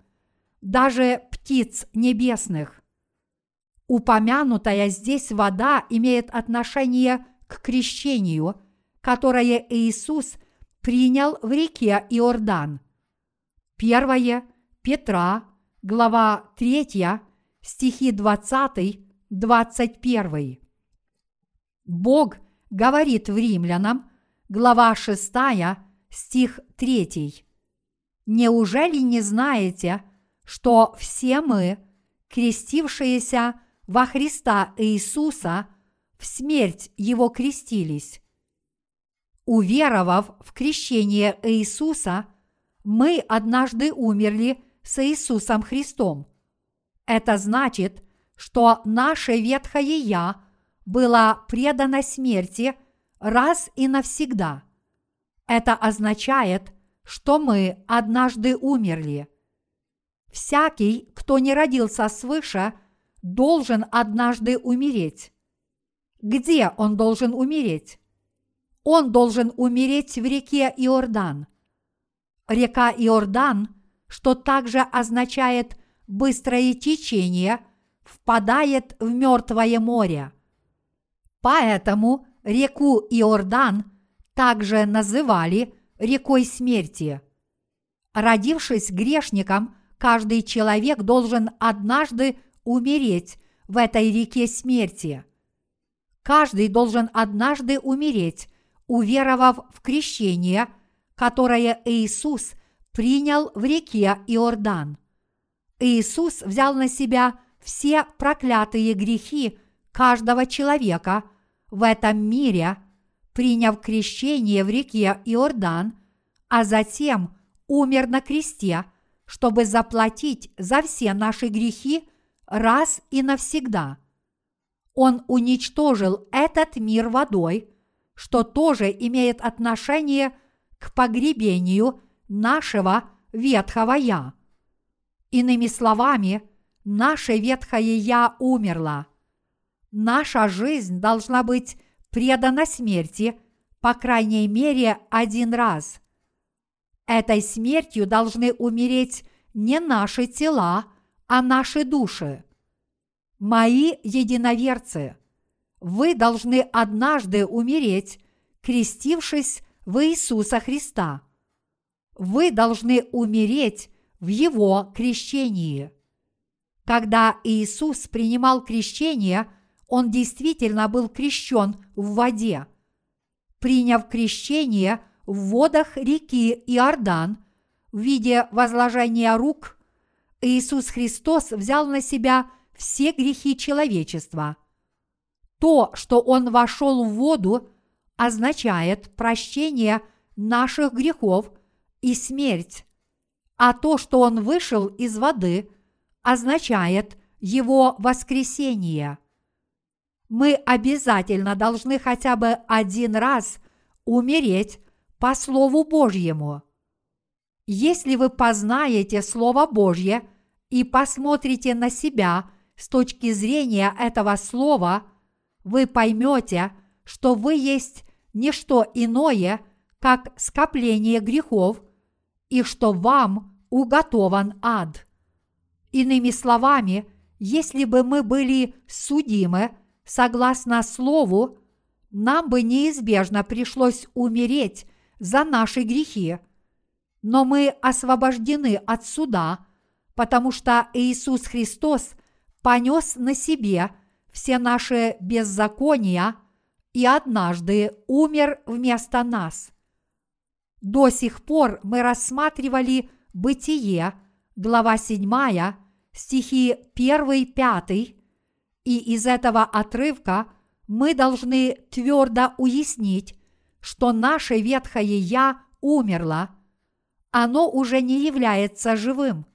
даже птиц небесных. Упомянутая здесь вода имеет отношение к крещению, которое Иисус принял в реке Иордан. Первое Петра, глава 3, стихи 20-21. Бог говорит в Римлянам, глава 6, стих 3. Неужели не знаете, что все мы, крестившиеся во Христа Иисуса, в смерть Его крестились. Уверовав в крещение Иисуса, мы однажды умерли с Иисусом Христом. Это значит, что наше ветхое «я» было предано смерти раз и навсегда. Это означает, что мы однажды умерли. Всякий, кто не родился свыше, должен однажды умереть. Где он должен умереть? Он должен умереть в реке Иордан. Река Иордан, что также означает быстрое течение, впадает в Мертвое море. Поэтому реку Иордан также называли рекой смерти. Родившись грешником, каждый человек должен однажды умереть в этой реке смерти. Каждый должен однажды умереть, уверовав в крещение, которое Иисус принял в реке Иордан. Иисус взял на себя все проклятые грехи каждого человека в этом мире, приняв крещение в реке Иордан, а затем умер на кресте, чтобы заплатить за все наши грехи раз и навсегда. Он уничтожил этот мир водой, что тоже имеет отношение к погребению нашего ветхого «я». Иными словами, наше ветхое «я» умерло. Наша жизнь должна быть предана смерти, по крайней мере, один раз. Этой смертью должны умереть не наши тела, а наши души. Мои единоверцы, вы должны однажды умереть, крестившись в Иисуса Христа. Вы должны умереть в Его крещении. Когда Иисус принимал крещение, Он действительно был крещен в воде. Приняв крещение в водах реки Иордан в виде возложения рук, Иисус Христос взял на себя все грехи человечества. То, что Он вошел в воду, означает прощение наших грехов и смерть а то, что он вышел из воды, означает его воскресение. Мы обязательно должны хотя бы один раз умереть по Слову Божьему. Если вы познаете Слово Божье и посмотрите на себя с точки зрения этого Слова, вы поймете, что вы есть не что иное, как скопление грехов – и что вам уготован ад. Иными словами, если бы мы были судимы согласно Слову, нам бы неизбежно пришлось умереть за наши грехи. Но мы освобождены от суда, потому что Иисус Христос понес на себе все наши беззакония и однажды умер вместо нас. До сих пор мы рассматривали Бытие, глава 7, стихи 1-5, и из этого отрывка мы должны твердо уяснить, что наше ветхое «я» умерло, оно уже не является живым.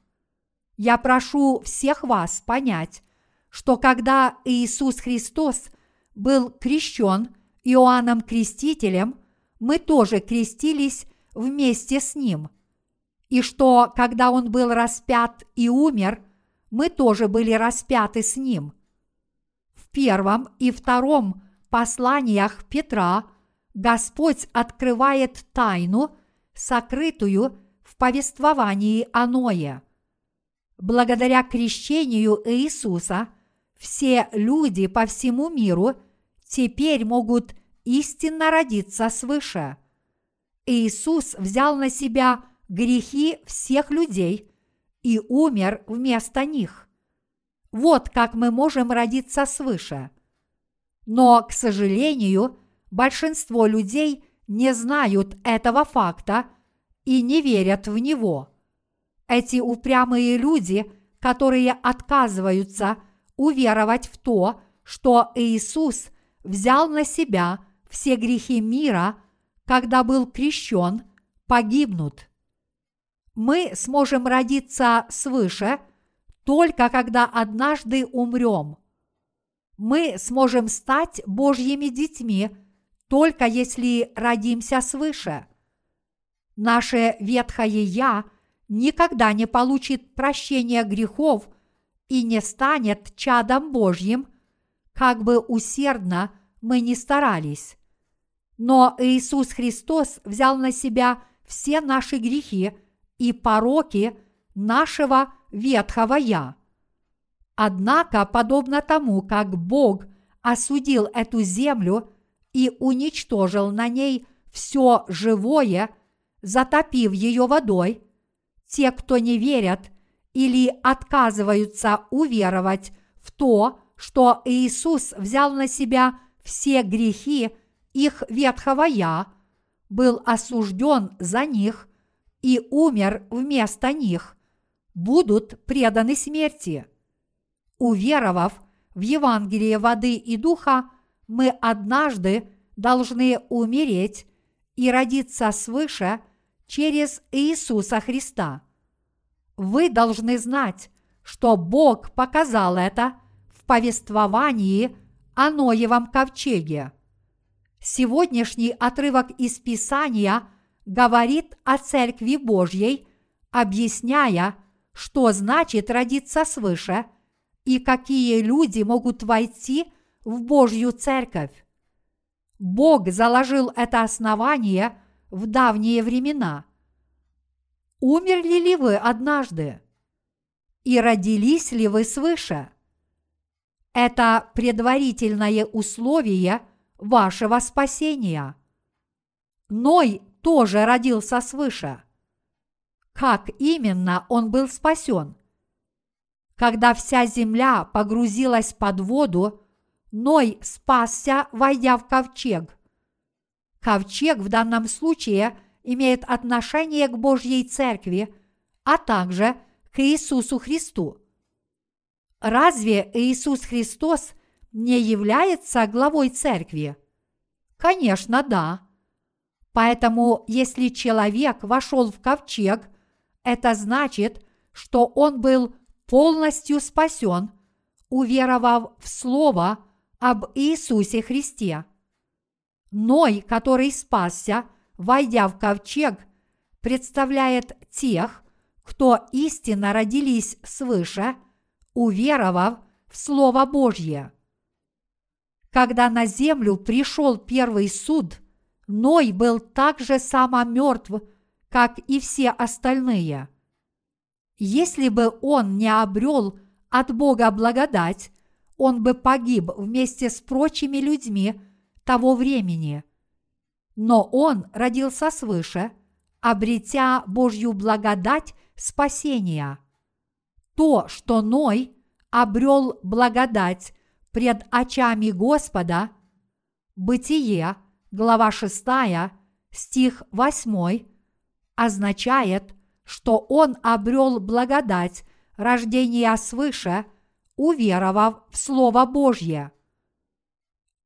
Я прошу всех вас понять, что когда Иисус Христос был крещен Иоанном Крестителем, мы тоже крестились вместе с Ним. И что, когда Он был распят и умер, мы тоже были распяты с Ним. В первом и втором посланиях Петра Господь открывает тайну, сокрытую в повествовании о Ное. Благодаря крещению Иисуса все люди по всему миру теперь могут истинно родиться свыше – Иисус взял на себя грехи всех людей и умер вместо них. Вот как мы можем родиться свыше. Но, к сожалению, большинство людей не знают этого факта и не верят в него. Эти упрямые люди, которые отказываются уверовать в то, что Иисус взял на себя все грехи мира – когда был крещен, погибнут. Мы сможем родиться свыше только когда однажды умрем. Мы сможем стать Божьими детьми только если родимся свыше. Наше ветхое «я» никогда не получит прощения грехов и не станет чадом Божьим, как бы усердно мы ни старались. Но Иисус Христос взял на себя все наши грехи и пороки нашего ветхого «я». Однако, подобно тому, как Бог осудил эту землю и уничтожил на ней все живое, затопив ее водой, те, кто не верят или отказываются уверовать в то, что Иисус взял на себя все грехи их ветхого «я», был осужден за них и умер вместо них, будут преданы смерти. Уверовав в Евангелие воды и духа, мы однажды должны умереть и родиться свыше через Иисуса Христа. Вы должны знать, что Бог показал это повествовании о Ноевом ковчеге. Сегодняшний отрывок из Писания говорит о Церкви Божьей, объясняя, что значит родиться свыше и какие люди могут войти в Божью Церковь. Бог заложил это основание в давние времена. Умерли ли вы однажды? И родились ли вы свыше? Это предварительное условие вашего спасения. Ной тоже родился свыше. Как именно он был спасен? Когда вся земля погрузилась под воду, Ной спасся, войдя в ковчег. Ковчег в данном случае имеет отношение к Божьей Церкви, а также к Иисусу Христу. Разве Иисус Христос не является главой Церкви? Конечно, да. Поэтому, если человек вошел в ковчег, это значит, что он был полностью спасен, уверовав в Слово – об Иисусе Христе. Ной, который спасся, войдя в ковчег, представляет тех, кто истинно родились свыше, уверовав в Слово Божье. Когда на землю пришел первый суд, Ной был так же само мертв, как и все остальные. Если бы он не обрел от Бога благодать, он бы погиб вместе с прочими людьми того времени. Но он родился свыше, обретя Божью благодать спасения. То, что Ной обрел благодать пред очами Господа, Бытие, глава 6, стих 8, означает, что он обрел благодать рождения свыше – уверовав в Слово Божье.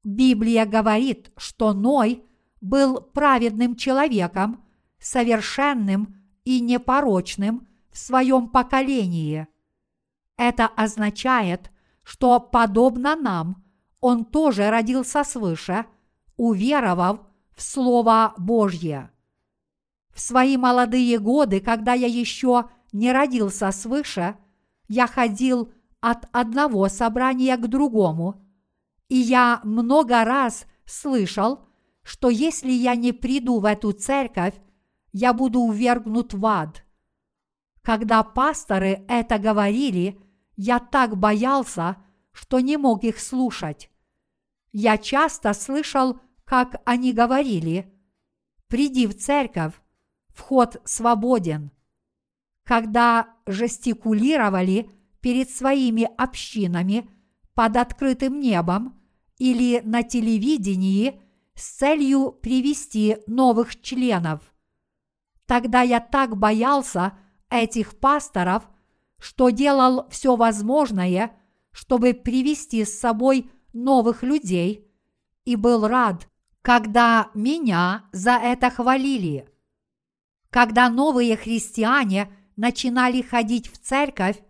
Библия говорит, что Ной был праведным человеком, совершенным и непорочным в своем поколении. Это означает, что, подобно нам, он тоже родился свыше, уверовав в Слово Божье. В свои молодые годы, когда я еще не родился свыше, я ходил от одного собрания к другому, и я много раз слышал, что если я не приду в эту церковь, я буду увергнут в ад. Когда пасторы это говорили, я так боялся, что не мог их слушать. Я часто слышал, как они говорили, «Приди в церковь, вход свободен». Когда жестикулировали – перед своими общинами под открытым небом или на телевидении с целью привести новых членов. Тогда я так боялся этих пасторов, что делал все возможное, чтобы привести с собой новых людей, и был рад, когда меня за это хвалили. Когда новые христиане начинали ходить в церковь,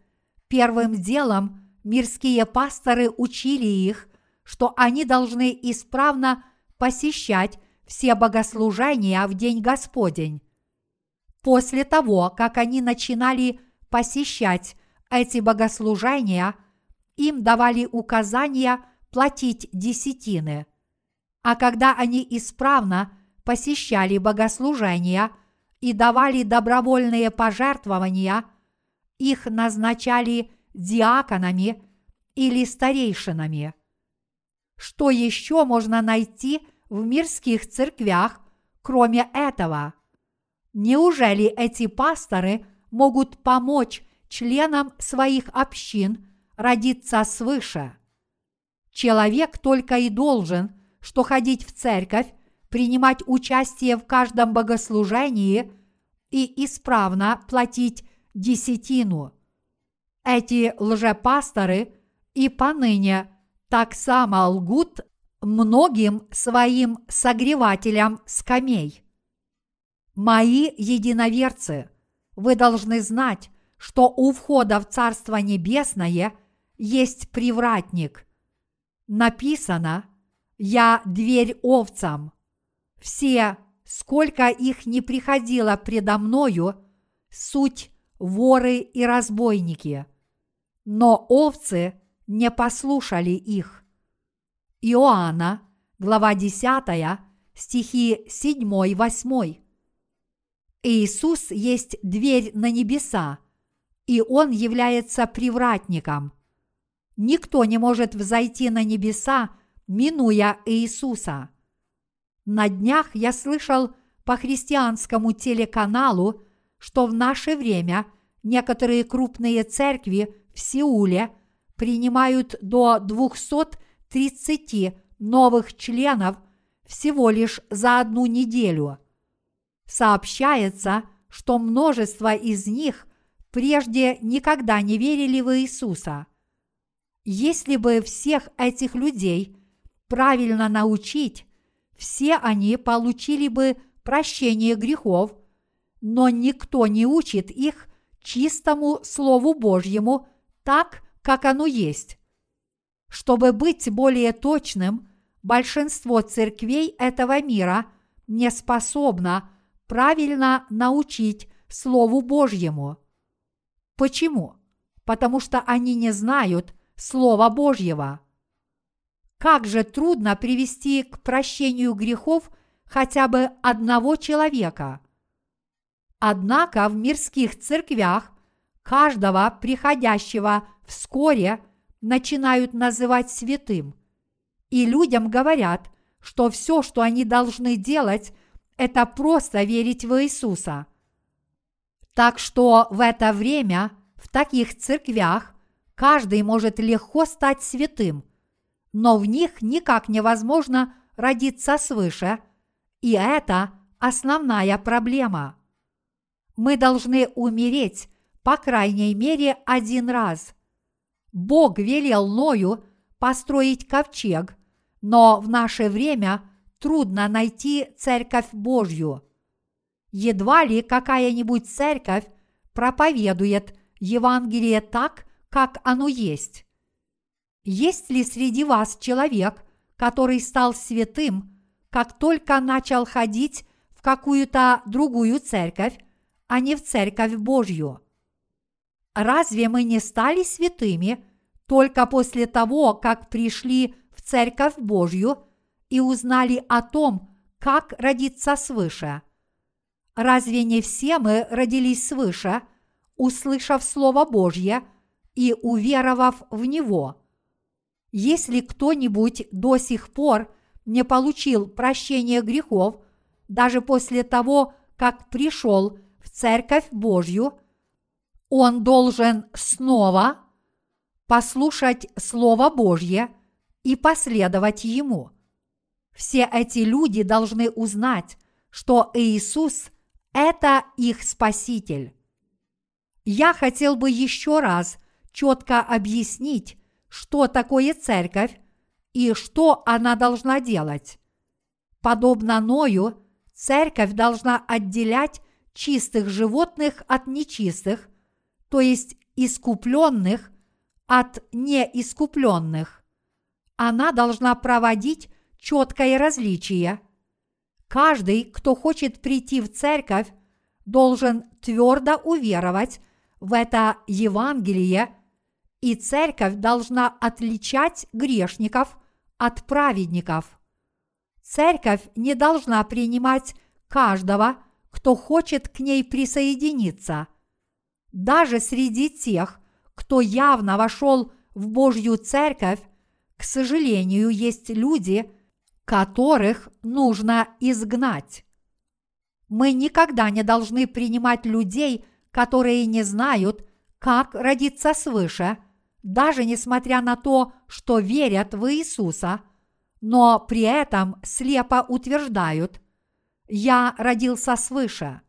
Первым делом мирские пасторы учили их, что они должны исправно посещать все богослужения в День Господень. После того, как они начинали посещать эти богослужения, им давали указания платить десятины. А когда они исправно посещали богослужения и давали добровольные пожертвования – их назначали диаконами или старейшинами. Что еще можно найти в мирских церквях, кроме этого? Неужели эти пасторы могут помочь членам своих общин родиться свыше. Человек только и должен, что ходить в церковь, принимать участие в каждом богослужении и исправно платить десятину. Эти лжепасторы и поныне так само лгут многим своим согревателям скамей. Мои единоверцы, вы должны знать, что у входа в Царство Небесное есть привратник. Написано «Я дверь овцам». Все, сколько их не приходило предо мною, суть воры и разбойники. Но овцы не послушали их. Иоанна, глава 10, стихи 7-8. Иисус есть дверь на небеса, и Он является привратником. Никто не может взойти на небеса, минуя Иисуса. На днях я слышал по христианскому телеканалу, что в наше время некоторые крупные церкви в Сеуле принимают до 230 новых членов всего лишь за одну неделю. Сообщается, что множество из них прежде никогда не верили в Иисуса. Если бы всех этих людей правильно научить, все они получили бы прощение грехов, но никто не учит их чистому Слову Божьему так, как оно есть. Чтобы быть более точным, большинство церквей этого мира не способно правильно научить Слову Божьему. Почему? Потому что они не знают Слова Божьего. Как же трудно привести к прощению грехов хотя бы одного человека. Однако в мирских церквях каждого приходящего вскоре начинают называть святым. И людям говорят, что все, что они должны делать, это просто верить в Иисуса. Так что в это время в таких церквях каждый может легко стать святым – но в них никак невозможно родиться свыше, и это основная проблема. Мы должны умереть, по крайней мере, один раз. Бог велел Ною построить ковчег, но в наше время трудно найти церковь Божью. Едва ли какая-нибудь церковь проповедует Евангелие так, как оно есть. Есть ли среди вас человек, который стал святым, как только начал ходить в какую-то другую церковь, а не в церковь Божью? Разве мы не стали святыми только после того, как пришли в церковь Божью и узнали о том, как родиться свыше? Разве не все мы родились свыше, услышав Слово Божье и уверовав в Него – если кто-нибудь до сих пор не получил прощения грехов, даже после того, как пришел в Церковь Божью, он должен снова послушать Слово Божье и последовать ему. Все эти люди должны узнать, что Иисус – это их Спаситель. Я хотел бы еще раз четко объяснить, что такое церковь и что она должна делать. Подобно Ною, церковь должна отделять чистых животных от нечистых, то есть искупленных от неискупленных. Она должна проводить четкое различие. Каждый, кто хочет прийти в церковь, должен твердо уверовать в это Евангелие – и церковь должна отличать грешников от праведников. Церковь не должна принимать каждого, кто хочет к ней присоединиться. Даже среди тех, кто явно вошел в Божью церковь, к сожалению, есть люди, которых нужно изгнать. Мы никогда не должны принимать людей, которые не знают, как родиться свыше, даже несмотря на то, что верят в Иисуса, но при этом слепо утверждают «Я родился свыше».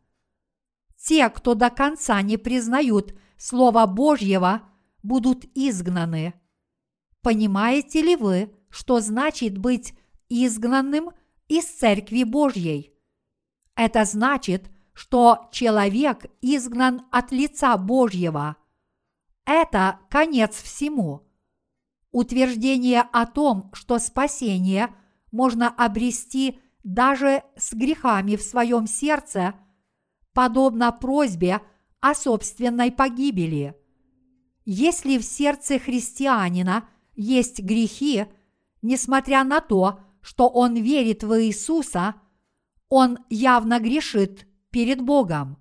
Те, кто до конца не признают Слова Божьего, будут изгнаны. Понимаете ли вы, что значит быть изгнанным из Церкви Божьей? Это значит, что человек изгнан от лица Божьего. Это конец всему. Утверждение о том, что спасение можно обрести даже с грехами в своем сердце, подобно просьбе о собственной погибели. Если в сердце христианина есть грехи, несмотря на то, что он верит в Иисуса, он явно грешит перед Богом.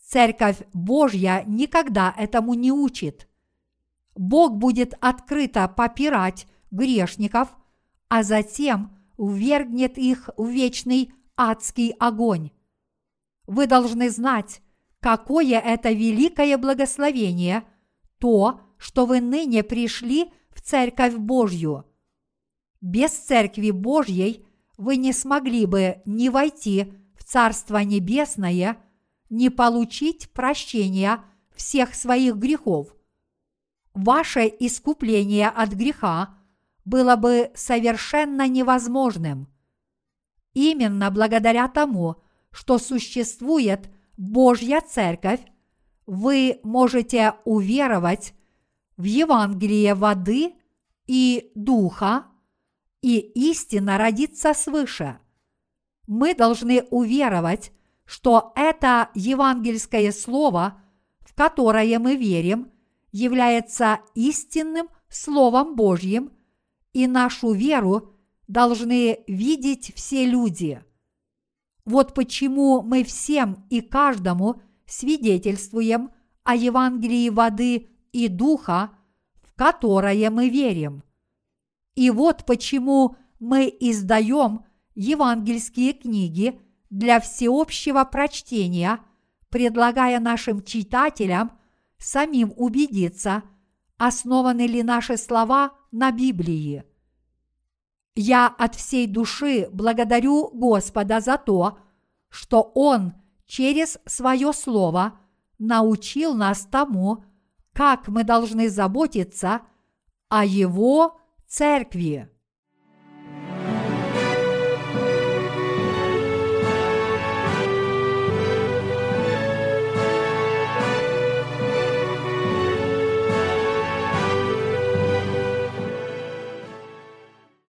Церковь Божья никогда этому не учит. Бог будет открыто попирать грешников, а затем ввергнет их в вечный адский огонь. Вы должны знать, какое это великое благословение, то, что вы ныне пришли в Церковь Божью. Без Церкви Божьей вы не смогли бы ни войти Царство Небесное, не получить прощения всех своих грехов. Ваше искупление от греха было бы совершенно невозможным. Именно благодаря тому, что существует Божья Церковь, вы можете уверовать в Евангелие воды и духа и истинно родиться свыше – мы должны уверовать, что это евангельское слово, в которое мы верим, является истинным Словом Божьим, и нашу веру должны видеть все люди. Вот почему мы всем и каждому свидетельствуем о Евангелии воды и духа, в которое мы верим. И вот почему мы издаем евангельские книги для всеобщего прочтения, предлагая нашим читателям самим убедиться, основаны ли наши слова на Библии. Я от всей души благодарю Господа за то, что Он через свое Слово научил нас тому, как мы должны заботиться о Его церкви.